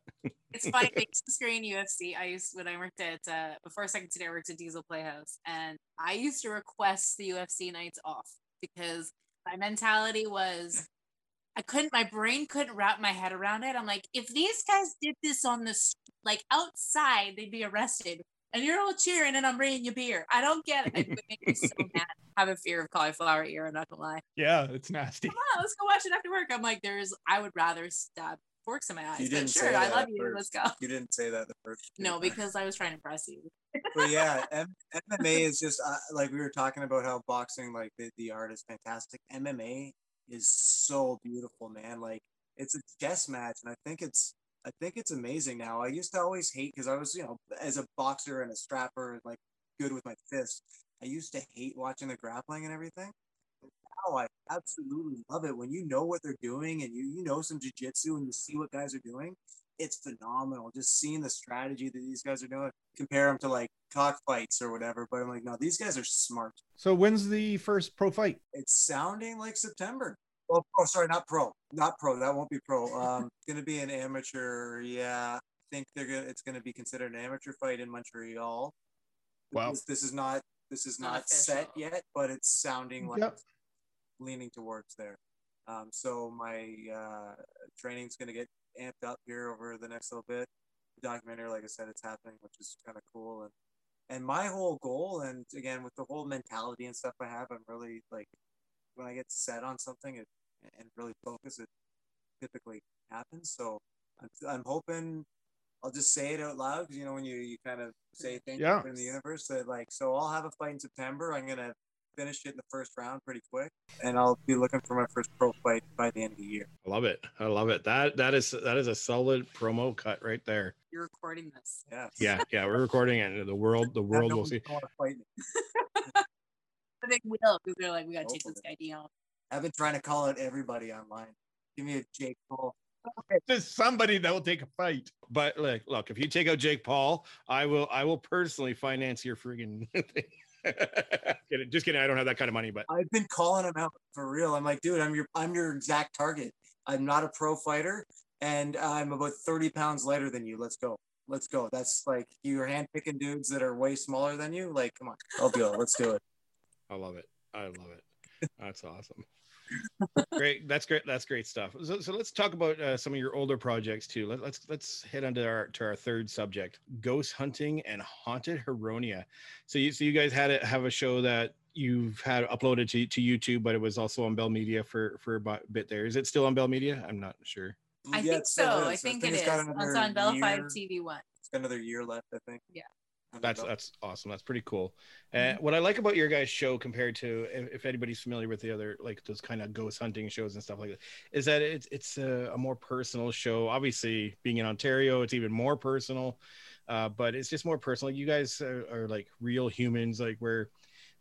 it's funny. I used to screen UFC. I used when I worked at uh, before Second City, I worked at Diesel Playhouse, and I used to request the UFC nights off because my mentality was I couldn't, my brain couldn't wrap my head around it. I'm like, if these guys did this on the, like outside, they'd be arrested. And you're all cheering and I'm bringing you beer. I don't get it. It would make me so [LAUGHS] mad. I have a fear of cauliflower ear. I'm not gonna lie. Yeah, it's nasty. Come on, let's go watch it after work. I'm like, there's, I would rather stab forks in my eyes. You but didn't sure, say I love you. first. Let's go. You didn't say that the first. [LAUGHS] No, because I was trying to impress you. but yeah, [LAUGHS] M- MMA is just uh, like we were talking about how boxing, like the, the art is fantastic. MMA is so beautiful, man. Like it's a chess match, and I think it's I think it's amazing now. I used to always hate because I was, you know, as a boxer and a strapper, like good with my fists. I used to hate watching the grappling and everything. Now I absolutely love it when you know what they're doing and you you know some jujitsu and you see what guys are doing. It's phenomenal just seeing the strategy that these guys are doing. Compare them to like cockfights or whatever, but I'm like, no, these guys are smart. So when's the first pro fight? It's sounding like September. Oh, sorry, not pro, not pro. That won't be pro. Um, it's [LAUGHS] gonna be an amateur. Yeah, I think they're gonna. It's gonna be considered an amateur fight in Montreal. Wow. This, this is not. This is Not not, set yet, but it's sounding like Yep. leaning towards there. Um, so my uh, training's gonna get amped up here over the next little bit. The documentary, like I said, it's happening, which is kind of cool. And and my whole goal, and again with the whole mentality and stuff I have, I'm really like when I get set on something it, and really focus, it typically happens. So I'm, I'm hoping I'll just say it out loud because you know when you, you kind of say things Yeah. in the universe that like so I'll have a fight in September. I'm gonna finish it in the first round pretty quick, and I'll be looking for my first pro fight by the end of the year. I love it. I love it. That that is that is a solid promo cut right there. You're recording this. Yeah. Yeah, yeah, we're recording it. The world, the world will see. Fight me. [LAUGHS] But they will because they're like, we gotta take this guy down. I've been trying to call out everybody online. Give me a Jake Paul. There's somebody that will take a fight. But look, look, if you take out Jake Paul, I will, I will personally finance your friggin' [LAUGHS] thing. Just kidding. I don't have that kind of money, but I've been calling him out for real. I'm like, dude, I'm your I'm your exact target. I'm not a pro fighter, and I'm about 30 pounds lighter than you. Let's go. Let's go. That's like you're handpicking dudes that are way smaller than you. Like, come on, I'll go. Let's do it. I love it. I love it. That's awesome. great. That's great. That's great stuff. So, so let's talk about uh, some of your older projects too. Let, let's let's head on to our to our third subject: ghost hunting and haunted Huronia. So you so you guys had it have a show that you've had uploaded to, to YouTube, but it was also on Bell Media for for a bit there. Is it still on Bell Media? I'm not sure. I Yeah, think it still so. I think it it's It's on Bell Fibe TV One. It's got another year left, I think. Yeah. That's that's awesome. That's pretty cool. Uh, what I like about your guys' show compared to if, if anybody's familiar with the other like those kind of ghost hunting shows and stuff like that, is that it's it's a, a more personal show. Obviously, being in Ontario, it's even more personal. Uh, but it's just more personal. You guys are, are like real humans. Like where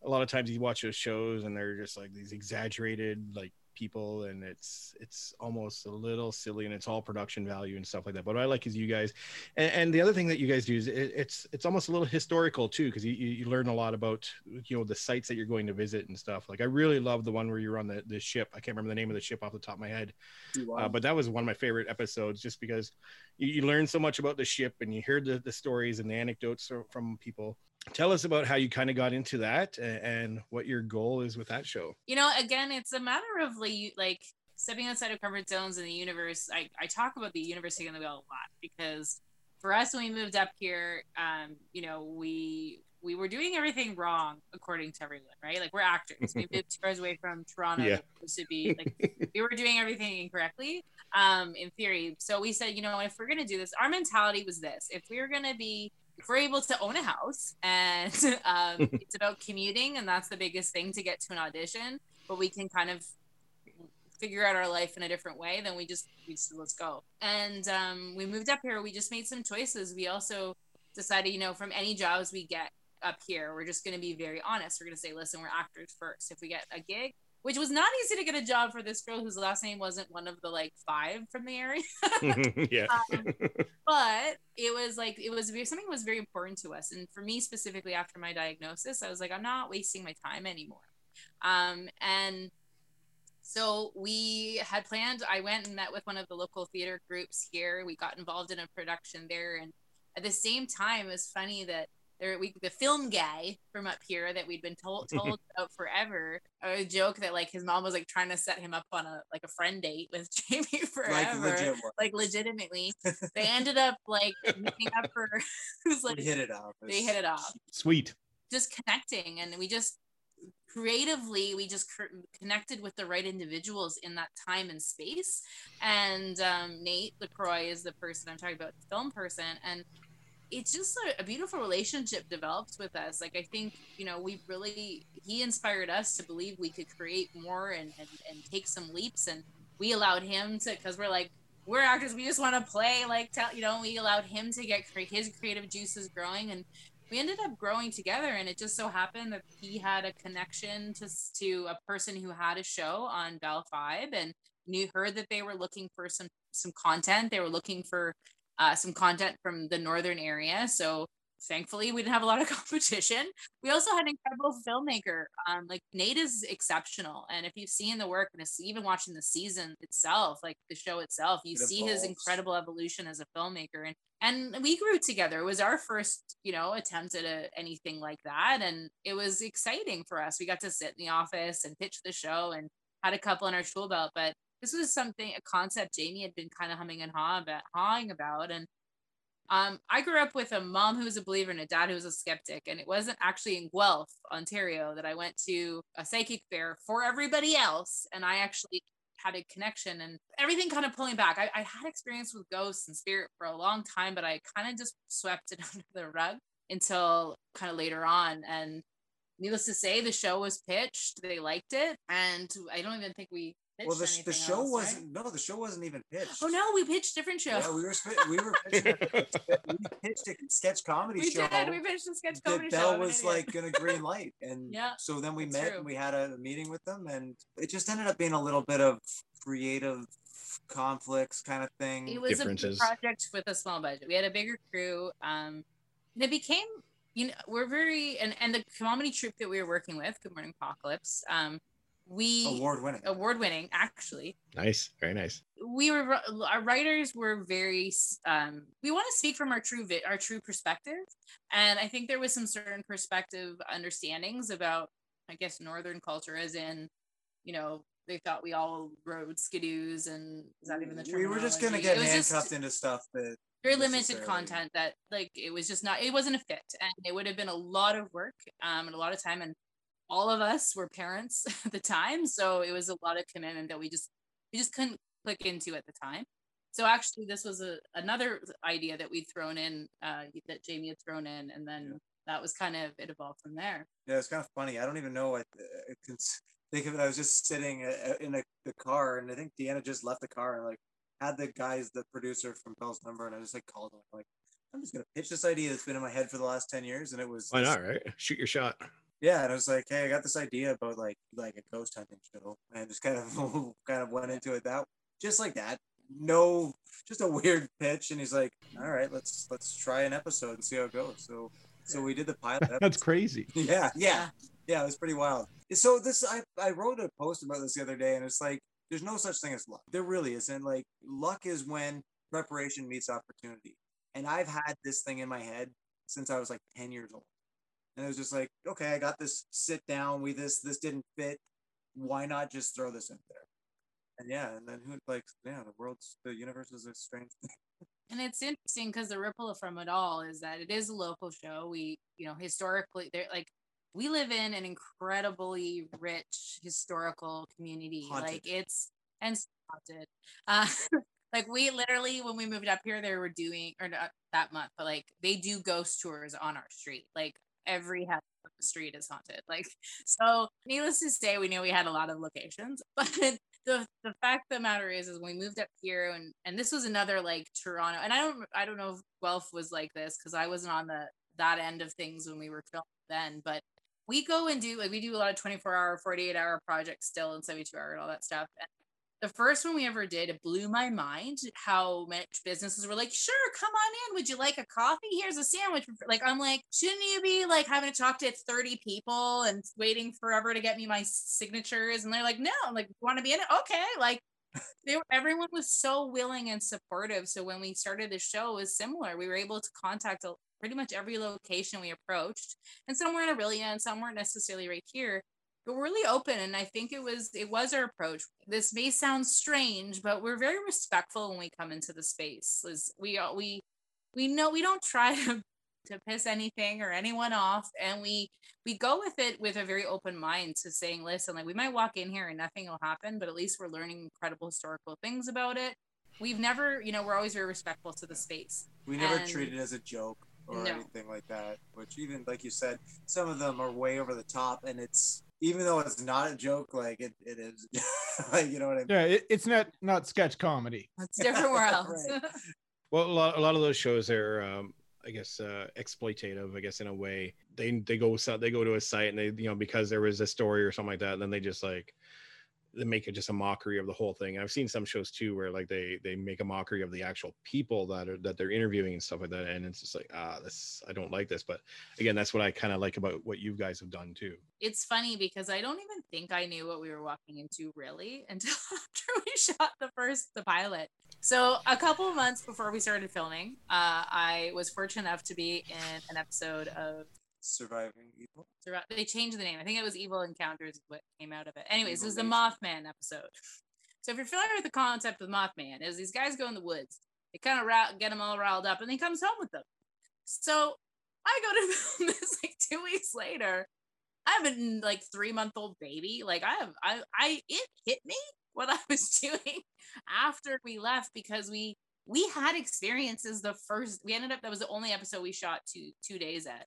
a lot of times you watch those shows and they're just like these exaggerated like people and it's it's almost a little silly and it's all production value and stuff like that. But what i like is you guys and, and the other thing that you guys do is it, it's it's almost a little historical too because you, you learn a lot about you know the sites that you're going to visit and stuff. Like i really love the one where you're on the, the ship. I can't remember the name of the ship off the top of my head uh, but that was one of my favorite episodes just because you, you learn so much about the ship and you hear the, the stories and the anecdotes from people tell us about how you kind of got into that and, what your goal is with that show You know, again, it's a matter of like, like stepping outside of comfort zones in the universe. I, I talk about the universe taking the wheel a lot because for us, when we moved up here, um, you know, we we were doing everything wrong according to everyone, right? Like we're actors. we [LAUGHS] moved two hours away from Toronto, Yeah. supposed to be like we were doing everything incorrectly, um, in theory. So we said, you know, if we're gonna do this, our mentality was this: if we were gonna be if we're able to own a house and [LAUGHS] um, [LAUGHS] it's about commuting and that's the biggest thing to get to an audition but we can kind of figure out our life in a different way then we just we just let's go. And um, we moved up here. We just made some choices. We also decided you know from any jobs we get up here we're just going to be very honest. We're going to say listen we're actors first. If we get a gig which was not easy to get a job for this girl whose last name wasn't one of the like five from the area. [LAUGHS] Yeah. [LAUGHS] Um, but it was like it was something that was very important to us. And for me specifically after my diagnosis i was like i'm not wasting my time anymore. Um, and so we had planned i went and met with one of the local theater groups here. We got involved in a production there. And at the same time it was funny that there we the film guy from up here that we'd been told [LAUGHS] told about forever. A joke that like his mom was like trying to set him up on a like a friend date with [LAUGHS] Jamie forever, Like legit like legitimately. [LAUGHS] they ended up like meeting up for it was like we hit it off. It they hit it off Sweet. just connecting and we just creatively we just cr- connected with the right individuals in that time and space and um, nate lacroix is the person i'm talking about the film person and it's just a, a beautiful relationship developed with us. Like i think you know we really he inspired us to believe we could create more and and, and take some leaps and we allowed him to because we're like we're actors we just want to play like tell you know we allowed him to get cre- his creative juices growing and we ended up growing together and it just so happened that he had a connection to to a person who had a show on Bell Fibe and knew heard that they were looking for some some content they were looking for uh, some content from the northern area. So thankfully we didn't have a lot of [LAUGHS] competition. We also had an incredible filmmaker. Um, like nate is exceptional. And if you've seen the work and even watching the season itself like the show itself you It see his incredible evolution as a filmmaker. And and we grew together. It was our first you know attempt at a, anything like that. And it was exciting for us. We got to sit in the office and pitch the show and had a couple in our tool belt. But this was something a concept jamie had been kind of humming and haw about, hawing about and um, I grew up with a mom who was a believer and a dad who was a skeptic, and it wasn't actually in Guelph, Ontario, that I went to a psychic fair for everybody else, and I actually had a connection and everything kind of pulling back. I, I had experience with ghosts and spirit for a long time, but I kind of just swept it [LAUGHS] under the rug until kind of later on. And needless to say, the show was pitched. They liked it, and I don't even think we. Pitched Well, the, sh- the show else, wasn't. No, the show wasn't even pitched. Oh no, we pitched different shows. Yeah, we were we were [LAUGHS] pitching we pitched a sketch comedy we show. did. We pitched a sketch comedy that show. Bell was like gonna green light, [LAUGHS] and Yeah, so then we met true. and we had a meeting with them, and it just ended up being a little bit of creative conflicts kind of thing. it was a project with a small budget. We had a bigger crew. Um, and it became, you know, we're very and and the comedy troupe that we were working with, Good Morning Apocalypse. Um, we Award winning. award winning actually. nice, very nice. We were our writers were very. Um, we want to speak from our true vi- our true perspective, and I think there was some certain perspective understandings about, I guess, northern culture, as in, you know. They thought we all rode skidoos, and is that even the truth? we were just gonna get It was just- handcuffed into stuff that very limited content that like it was just not it wasn't a fit and it would have been a lot of work um and a lot of time and all of us were parents [LAUGHS] at the time so it was a lot of commitment that we just we just couldn't click into at the time so actually this was a another idea that we'd thrown in uh that jamie had thrown in and then Yeah. that was kind of it evolved from there Yeah, it's kind of funny. I don't even know. I, I can think of it. I was just sitting uh, in a, the car, and I think Deanna just left the car and like had the guys, the producer from Bell's number, and I just like called him. like, I'm just gonna pitch this idea that's been in my head for the last ten years, and it was Why this- not? Right? Shoot your shot. Yeah, and I was like, hey, I got this idea about like like a ghost hunting show, and I just kind of [LAUGHS] kind of went into it that just like that. No, just a weird pitch, and he's like, all right, let's let's try an episode and see how it goes. So so we did the pilot. [LAUGHS] That's crazy. Yeah, yeah, yeah. It was pretty wild. So this, I I wrote a post about this the other day, and it's like there's no such thing as luck. There really isn't. Like luck is when preparation meets opportunity. And I've had this thing in my head since I was like 10 years old. And it was just like, okay, I got this. Sit down. We this this didn't fit. Why not just throw this in there? And yeah, and then who like yeah, the world's the universe is a strange thing. [LAUGHS] and it's interesting because the ripple from it all is that it is a local show we you know historically they're like we live in an incredibly rich historical community Haunted. like it's and haunted uh [LAUGHS] like we literally when we moved up here they were doing or not that month but like they do ghost tours on our street like every house on the street is haunted. Like so needless to say we knew we had a lot of locations [LAUGHS] but the the fact of the matter is is when we moved up here and and this was another like Toronto and I don't I don't know if Guelph was like this because I wasn't on the that end of things when we were filming then but we go and do like we do a lot of 24 hour 48 hour projects still and 72 hour and all that stuff and the first one we ever did it blew my mind how much businesses were like sure come on in. Would you like a coffee? Here's a sandwich like i'm like shouldn't you be like having to talk to 30 people and waiting forever to get me my signatures? And they're like no. I'm like want to be in it? Okay. Like they were, everyone was so willing and supportive. So when we started the show, it was similar. We were able to contact a, pretty much every location we approached, and some were in Orillia, and some weren't necessarily right here. But we're really open, and I think it was it was our approach. This may sound strange, but we're very respectful when we come into the space. Is we we we know we don't try [LAUGHS] to to piss anything or anyone off and we we go with it with a very open mind to saying listen like we might walk in here and nothing will happen but at least we're learning incredible historical things about it we've never you know we're always very respectful to the space We never And- treat it as a joke or No. anything like that. Which even like you said, some of them are way over the top, and it's even though it's not a joke, like it, it is. [LAUGHS] like you know what I mean? Yeah, it, it's not not sketch comedy. it's different where [LAUGHS] else Right. [LAUGHS] Well, a lot, a lot of those shows are, um, I guess, uh, exploitative. I guess in a way, they they go they go to a site and they you know because there was a story or something like that, and then they just like they make it just a mockery of the whole thing. I've seen some shows too where like they they make a mockery of the actual people that are that they're interviewing and stuff like that, and it's just like ah, this I don't like this. But again, that's what I kind of like about what you guys have done too. it's funny because I don't even think I knew what we were walking into really [LAUGHS] until after we shot the first the pilot. So a couple of months before we started filming, uh, I was fortunate enough to be in an episode of Surviving evil. They changed the name. I think it was Evil Encounters what came out of it. Anyways, it was the Mothman episode. So if you're familiar with the concept of Mothman, is these guys go in the woods, they kind of get them all riled up, and he comes home with them. So I go to [LAUGHS] film this like two weeks later. I have a like three month old baby. Like I have, I, I, it hit me what I was [LAUGHS] doing after we left because we we had experiences. The first we ended up that was the only episode we shot two two days at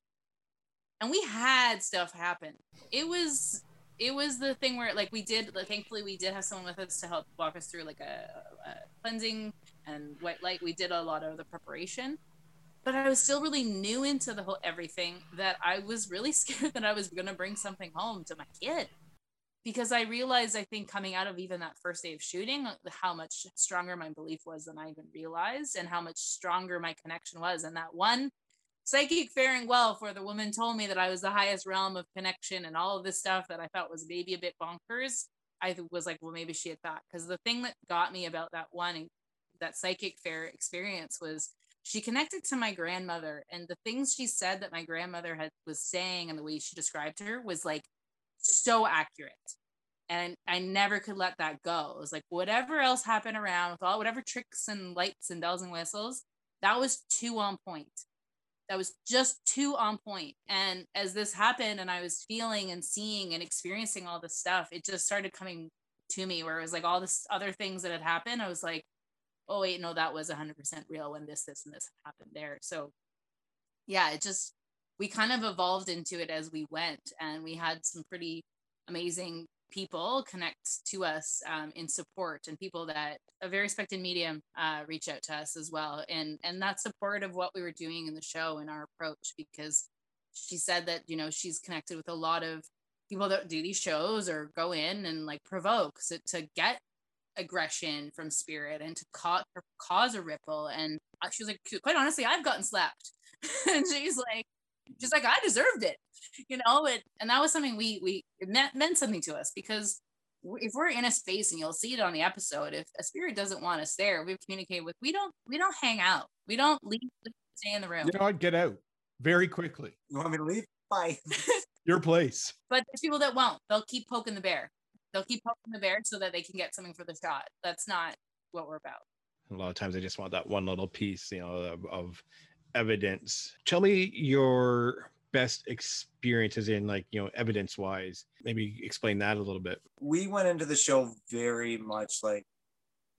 and we had stuff happen. It was it was the thing where like we did like, thankfully we did have someone with us to help walk us through like a, a cleansing and white light. We did a lot of the preparation. But I was still really new into the whole everything that I was really [LAUGHS] scared that I was gonna bring something home to my kid. Because I realized I think coming out of even that first day of shooting, how much stronger my belief was than I even realized, and how much stronger my connection was. And that one psychic faring well for the woman told me that I was the highest realm of connection and all of this stuff that I thought was maybe a bit bonkers. I was like, well, maybe she had thought. Because the thing that got me about that one, that psychic fair experience was she connected to my grandmother and the things she said that my grandmother had was saying and the way she described her was like so accurate. And I never could let that go. It was like whatever else happened around with all whatever tricks and lights and bells and whistles, that was too on point that was just too on point. And as this happened and I was feeling and seeing and experiencing all this stuff, it just started coming to me where it was like all this other things that had happened. I was like, oh wait, no, that was 100% real when this, this, and this happened there. So yeah, it just, we kind of evolved into it as we went and we had some pretty amazing people connect to us um, in support and people that a very respected medium uh, reach out to us as well. And and that's support of what we were doing in the show and our approach because she said that you know she's connected with a lot of people that do these shows or go in and like provoke so to get aggression from spirit and to cause cause a ripple. And uh, she was like quite honestly i've gotten slapped. [LAUGHS] And she's like she's like i deserved it you know it, and that was something we we it meant, meant something to us because if we're in a space and you'll see it on the episode if a spirit doesn't want us there we've communicated with we don't we don't hang out we don't leave stay in the room You know what? Get out very quickly. You want me to leave? Bye. [LAUGHS] Your place. but there's people that won't they'll keep poking the bear they'll keep poking the bear so that they can get something for the shot that's not what we're about a lot of times I just want that one little piece, you know, of, of evidence. Tell me your best experiences in like, you know, evidence wise. Maybe explain that a little bit. we went into the show very much like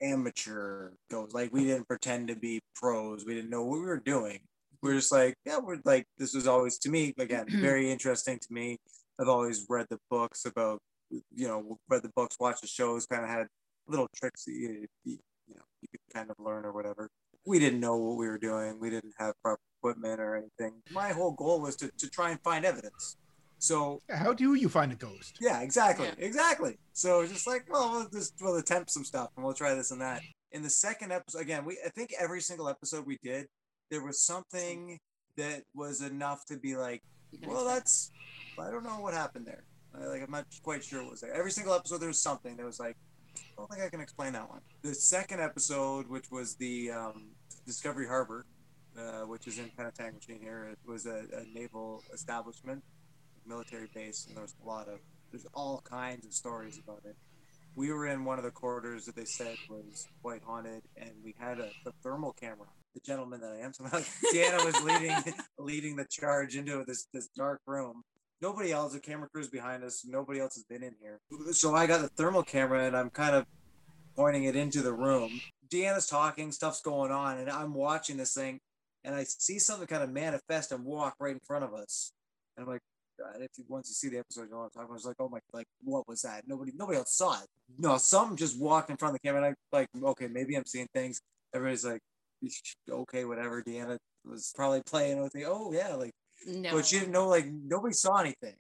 amateur goes. Like we didn't pretend to be pros. We didn't know what we were doing. We are just like, yeah, we're like this was always to me again [CLEARS THROAT] very interesting to me. I've always read the books about, you know, read the books, watched the shows, kind of had little tricks that you, you, you know you could kind of learn or whatever. We didn't know what we were doing. We didn't have proper equipment or anything. My whole goal was to, to try and find evidence. So How do you find a ghost? yeah, exactly, Yeah. exactly. So just like, well, we'll just we'll attempt some stuff and we'll try this and that. In the second episode, again, we I think every single episode we did, there was something that was enough to be like, well, that's I don't know what happened there. I- Like I'm not quite sure what was there. Every single episode there was something that was like, I don't think I can explain that one. The second episode, which was the um, Discovery Harbor, uh, which is in Penetanguishene here, it was a, a naval establishment, military base, and there was a lot of there's all kinds of stories about it. We were in one of the quarters that they said was quite haunted, and we had a, a thermal camera. The gentleman that I am, [LAUGHS] somehow Deanna was leading [LAUGHS] leading the charge into this this dark room. Nobody else, the camera crew's behind us. Nobody else has been in here. So I got the thermal camera, and I'm kind of pointing it into the room. Deanna's talking, stuff's going on, and I'm watching this thing, and I see something kind of manifest and walk right in front of us. And I'm like, God, if you, once you see the episode, you know what I'm talking about. I was like, oh my, like, what was that? Nobody, nobody else saw it. No, some just walked in front of the camera, and I like, okay, maybe I'm seeing things. Everybody's like, okay, whatever. Deanna was probably playing with me. Oh yeah, like, No. but she didn't know. Like, nobody saw anything.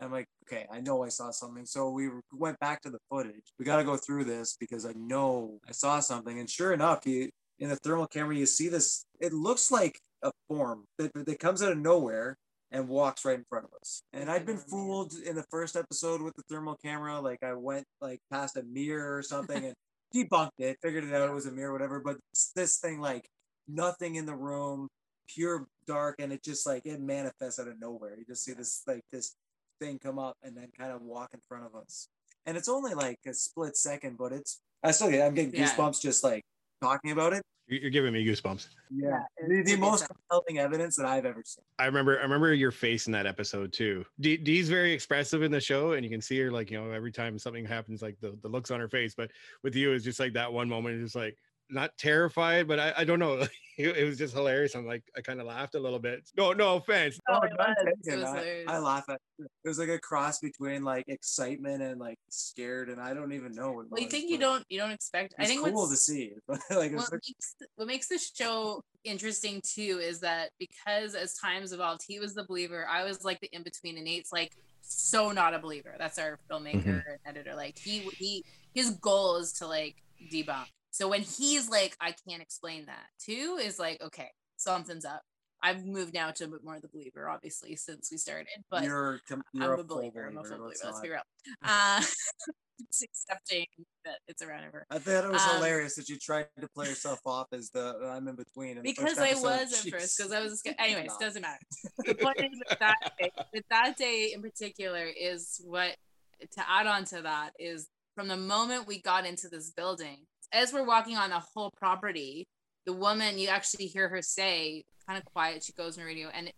I'm like, okay, I know I saw something. So we went back to the footage. We got to go through this because I know I saw something. And sure enough, you in the thermal camera, you see this. It looks like a form that, that comes out of nowhere and walks right in front of us. And I'd been oh, fooled in the first episode with the thermal camera. Like I went like past a mirror or something and [LAUGHS] debunked it, figured it out. It was a mirror, whatever. But this thing, like nothing in the room, pure dark, and it just like it manifests out of nowhere. You just see this like this thing come up and then kind of walk in front of us. And it's only like a split second, but it's I still get I'm getting Yeah. goosebumps just like talking about it. You're you're giving me goosebumps. Yeah, the, the most compelling evidence that I've ever seen. I remember I remember your face in that episode too. D, Dee's very expressive in the show, and you can see her like you know every time something happens, like the, the looks on her face. But with you, it's just like that one moment, it's just like not terrified, but I, I don't know. [LAUGHS] it, it was just hilarious. I'm like I kind of laughed a little bit. No, no offense. Oh, Oh, it was. It was I. I laugh at it. It was like a cross between like excitement and like scared, and I don't even know what. Well, you think you don't you don't expect. I It's think cool to see. [LAUGHS] Like, it was what like, makes what makes the show interesting too is that because as times evolved, he was the believer. I was like the in between, and Nate's like so not a believer. That's our filmmaker mm-hmm. and editor. Like he he his goal is to like debunk. So when he's like, I can't explain that too, is like okay, something's up. I've moved now to a bit more of the believer, obviously, since we started. But you're, com- I'm you're a, full believer. I'm a full believer. let's Let's be real. Uh, [LAUGHS] just accepting that it's around ever. I thought it was Um, hilarious that you tried to play yourself off as the I'm in between. in because I was at first because I was scared. [LAUGHS] anyways No. doesn't matter [LAUGHS] the point is that that day, that that day in particular is what to add on to that is from the moment we got into this building as we're walking on the whole property the woman you actually hear her say kind of quiet she goes on the radio and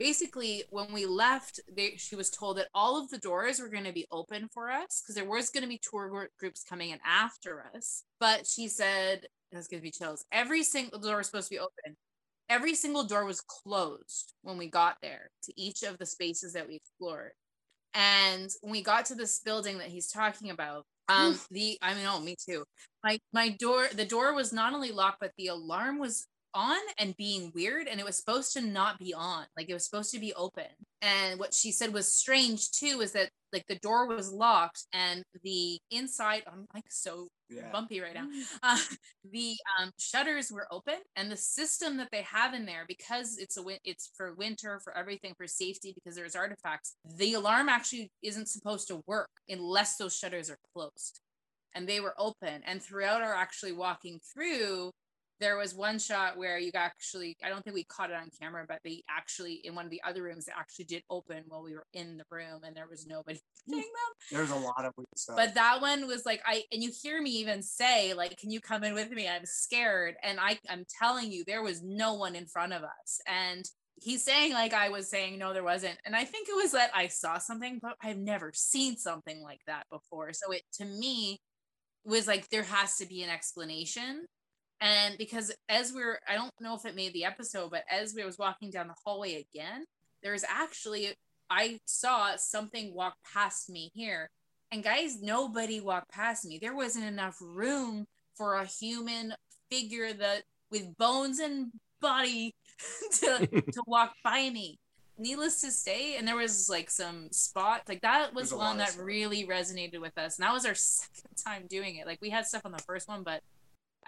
basically when we left they, she was told that all of the doors were going to be open for us because there was going to be tour groups coming in after us. But she said that's going to be chills. Every single door was supposed to be open. Every single door was closed when we got there to each of the spaces that we explored. And when we got to this building that he's talking about um the i mean oh me too. My my door the door was not only locked but the alarm was on and being weird and it was supposed to not be on like it was supposed to be open. And what she said was strange too is that like the door was locked and the inside i'm like so yeah. bumpy right now. Uh, [LAUGHS] the um, shutters were open and the system that they have in there because it's a win- it's for winter for everything for safety because there's artifacts the alarm actually isn't supposed to work unless those shutters are closed. And they were open. And throughout our actually walking through there was one shot where you actually i don't think we caught it on camera but they actually in one of the other rooms they actually did open while we were in the room and there was nobody [LAUGHS] hitting hmm. them. There's a lot of weird stuff. but that one was like i and you hear me even say like can you come in with me? I'm scared. And i i'm telling you there was no one in front of us. And he's saying like i was saying no there wasn't. And i think it was that i saw something but i've never seen something like that before. So it to me was like there has to be an explanation and because as we're i don't know if it made the episode but as we was walking down the hallway again there's actually i saw something walk past me here. And guys nobody walked past me. There wasn't enough room for a human figure that with bones and body [LAUGHS] to, [LAUGHS] to walk by me. Needless to say and there was like some spots like that was one that really resonated with us. And that was our [LAUGHS] second time doing it. Like we had stuff on the first one but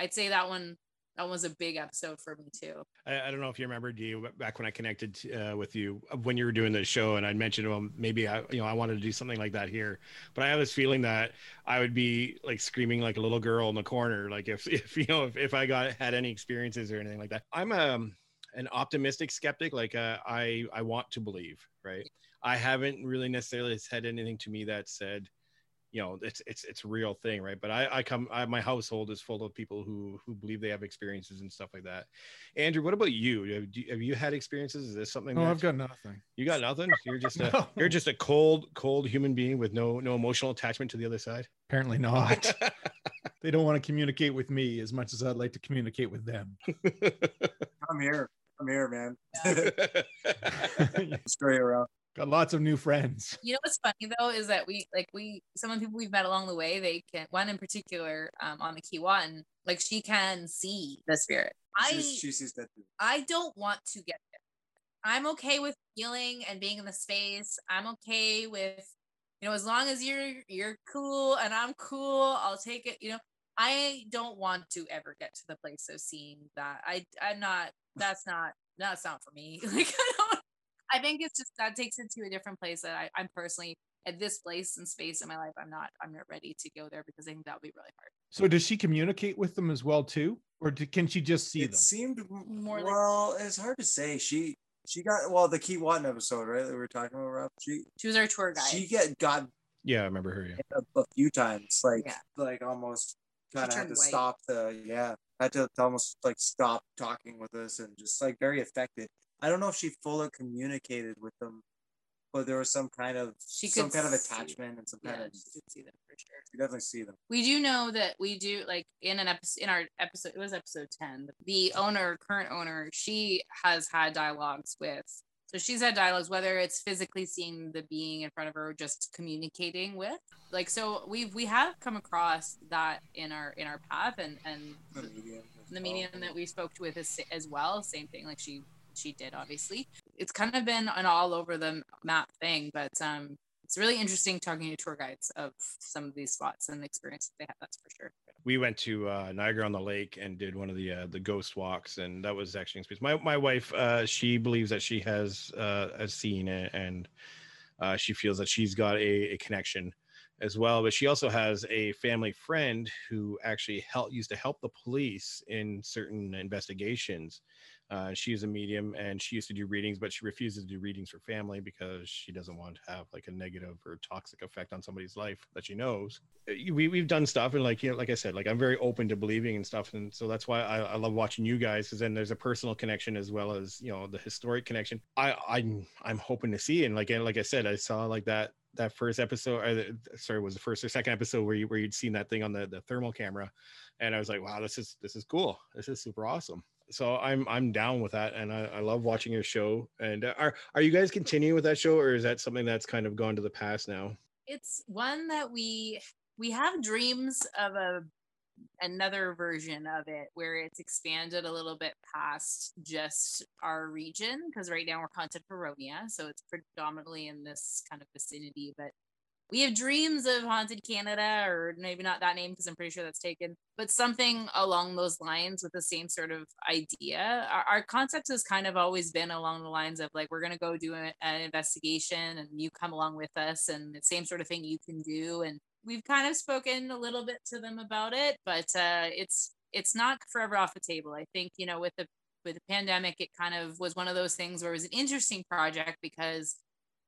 i'd say that one that was a big episode for me too. I, I don't know if you remember, do you back when I connected uh, with you uh, when you were doing the show, and I mentioned, well, maybe I, you know, I wanted to do something like that here, but I have this feeling that I would be like screaming like a little girl in the corner, like if, [LAUGHS] if you know, if, if I got had any experiences or anything like that. I'm um an optimistic skeptic, like uh, I I want to believe, right? I haven't really necessarily said anything to me that said you know it's it's it's a real thing right? But i i come I, my household is full of people who who believe they have experiences and stuff like that. Andrew what about you? Have, you, have you had experiences? Is this something no i've got nothing. You got nothing? You're just [LAUGHS] a No. you're just a cold cold human being with no no emotional attachment to the other side? Apparently not. [LAUGHS] They don't want to communicate with me as much as i'd like to communicate with them. [LAUGHS] I'm here. I'm here, man. Straight around. Got lots of new friends You know what's funny though is that we like we some of the people we've met along the way they can one in particular um, on the Keewatin like she can see the spirit. I She's, she sees that too. I don't want to get there. I'm okay with feeling and being in the space. I'm okay with, you know, as long as you're you're cool and I'm cool, I'll take it. You know, I don't want to ever get to the place of seeing that. I I'm not. That's not. That's not for me. [LAUGHS] Like I think it's just that takes it to a different place that I, I'm personally at this place and space in my life. I'm not. I'm not ready to go there because I think that would be really hard. so does she communicate with them as well too or do, can she just see it them seemed More like- well. It's hard to say. She she got well the Keewatin episode right that we were talking about. Rob. She She was our tour guide. she get got yeah i remember her yeah. a, a few times like Yeah. like almost kind of had to white. stop the yeah had to almost like stop talking with us and just like very affected. I don't know if she fully communicated with them, but there was some kind of She some kind of attachment and some yeah, kind of she could see them for sure. you definitely see them. we do know that we do like in an episode in our episode it was episode 10 the owner current owner she has had dialogues with so she's had dialogues whether it's physically seeing the being in front of her or just communicating with like so we've we have come across that in our in our path and and The medium. the well. that we spoke with as, as well same thing like she she did obviously it's kind of been an all over the map thing but um it's really interesting talking to tour guides of some of these spots and the experience they have that's for sure we went to uh, Niagara on the Lake and did one of the uh, the ghost walks, and that was actually experience. My my wife, uh, she believes that she has uh, seen it, and uh, she feels that she's got a, a connection as well. But she also has a family friend who actually help used to help the police in certain investigations. Uh, she's a medium and she used to do readings, but she refuses to do readings for family because she doesn't want to have like a negative or toxic effect on somebody's life that she knows. Uh, We, we've done stuff and like, you know, like I said, like I'm very open to believing and stuff. And so that's why I, I love watching you guys because then there's a personal connection as well as, you know, the historic connection. I, I'm, I'm hoping to see. And like, and like I said, I saw like that, that first episode, or sorry, was the first or second episode where you, where you'd seen that thing on the, the thermal camera. And I was like, wow, this is, this is cool. This is super awesome so I'm I'm down with that, and I, I love watching your show. And uh, are are you guys continuing with that show, or is that something that's kind of gone to the past now? it's one that we we have dreams of a another version of it where it's expanded a little bit past just our region because right now we're content Huronia, so it's predominantly in this kind of vicinity but we have dreams of haunted canada or maybe not that name because i'm pretty sure that's taken but something along those lines with the same sort of idea. Our, our concept has kind of always been along the lines of like we're going to go do a- an investigation and you come along with us and the same sort of thing you can do. And we've kind of spoken a little bit to them about it but uh, it's it's not forever off the table. I think you know with the with the pandemic it kind of was one of those things where it was an interesting project because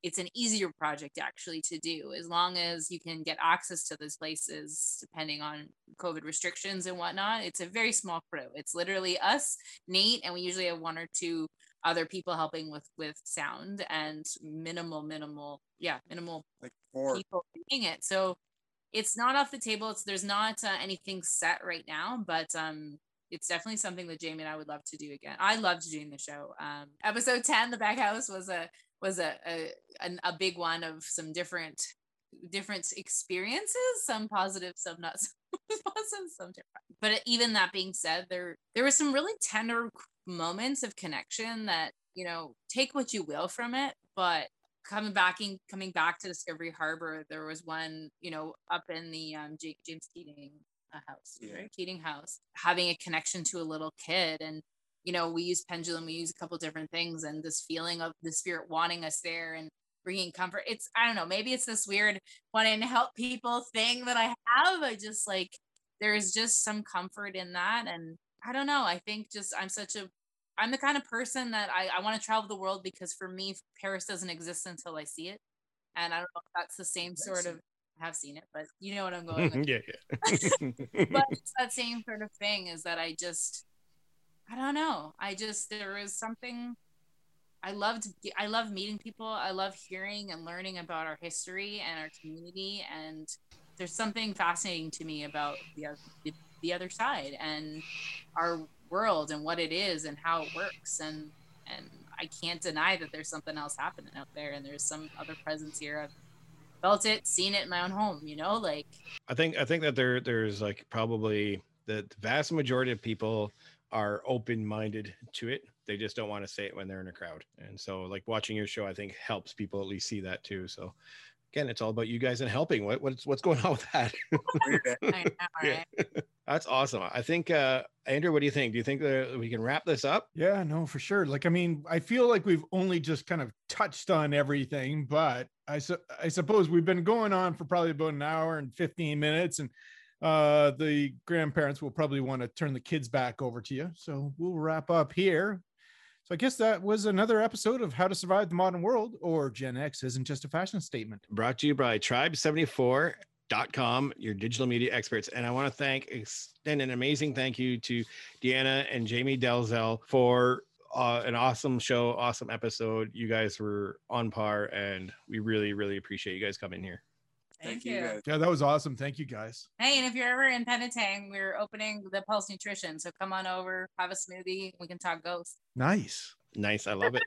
it's an easier project actually to do as long as you can get access to those places depending on covid restrictions and whatnot it's a very small crew it's literally us nate and we usually have one or two other people helping with with sound and minimal minimal yeah minimal Like four. people doing it so it's not off the table it's there's not uh, anything set right now but um it's definitely something that Jamie and I would love to do again. I loved doing the show. Um, episode 10, the back house was a was a a, a big one of some different different experiences, some positive, some not so [LAUGHS] positive, some different. But even that being said, there there were some really tender moments of connection that you know take what you will from it, but coming back in, coming back to Discovery Harbor, there was one you know up in the um, James Keating a house, Yeah. right? Keating House, having a connection to a little kid. And, you know, we use pendulum, we use a couple different things, and this feeling of the spirit wanting us there and bringing comfort. It's, I don't know, maybe it's this weird wanting to help people thing that I have. I just like, there's just some comfort in that. And I don't know. I think just I'm such a, I'm the kind of person that I, I want to travel the world because for me, Paris doesn't exist until I see it. And I don't know if that's the same sort seen of, I have seen it, but you know what I'm going with [LAUGHS] yeah, yeah. [LAUGHS] but [LAUGHS] it's that same sort of thing is that I just I don't know. I just there is something I loved I love meeting people. I love hearing and learning about our history and our community and there's something fascinating to me about the oth- the, the other side and our world and what it is and how it works and and I can't deny that there's something else happening out there and there's some other presence here. I've felt it, seen it in my own home, you know, like I think I think that there there's like probably the vast majority of people are open minded to it. They just don't want to say it when they're in a crowd. And so like watching your show, I think helps people at least see that too. So again, it's all about you guys and helping. What what's what's going on with that? [LAUGHS] I know, [LAUGHS] Yeah. right? That's awesome. I think uh Andrew, what do you think? Do you think that we can wrap this up? Yeah, no, for sure. Like, I mean, I feel like we've only just kind of touched on everything, but I, su- I suppose we've been going on for probably about an hour and 15 minutes, and uh, the grandparents will probably want to turn the kids back over to you. So we'll wrap up here. So I guess that was another episode of How to Survive the Modern World, or Gen X isn't just a fashion statement. brought to you by tribe74.com, your digital media experts. And I want to thank, extend an amazing thank you to Deanna and Jamie Dalzell for uh, an awesome show, awesome episode. You guys were on par, and we really, really appreciate you guys coming here. Thank, you. guys. Yeah, that was awesome. Thank you guys. Hey, and if you're ever in Penetang, we're opening the Pulse Nutrition. So come on over, have a smoothie. We can talk ghosts. Nice. Nice. I love it.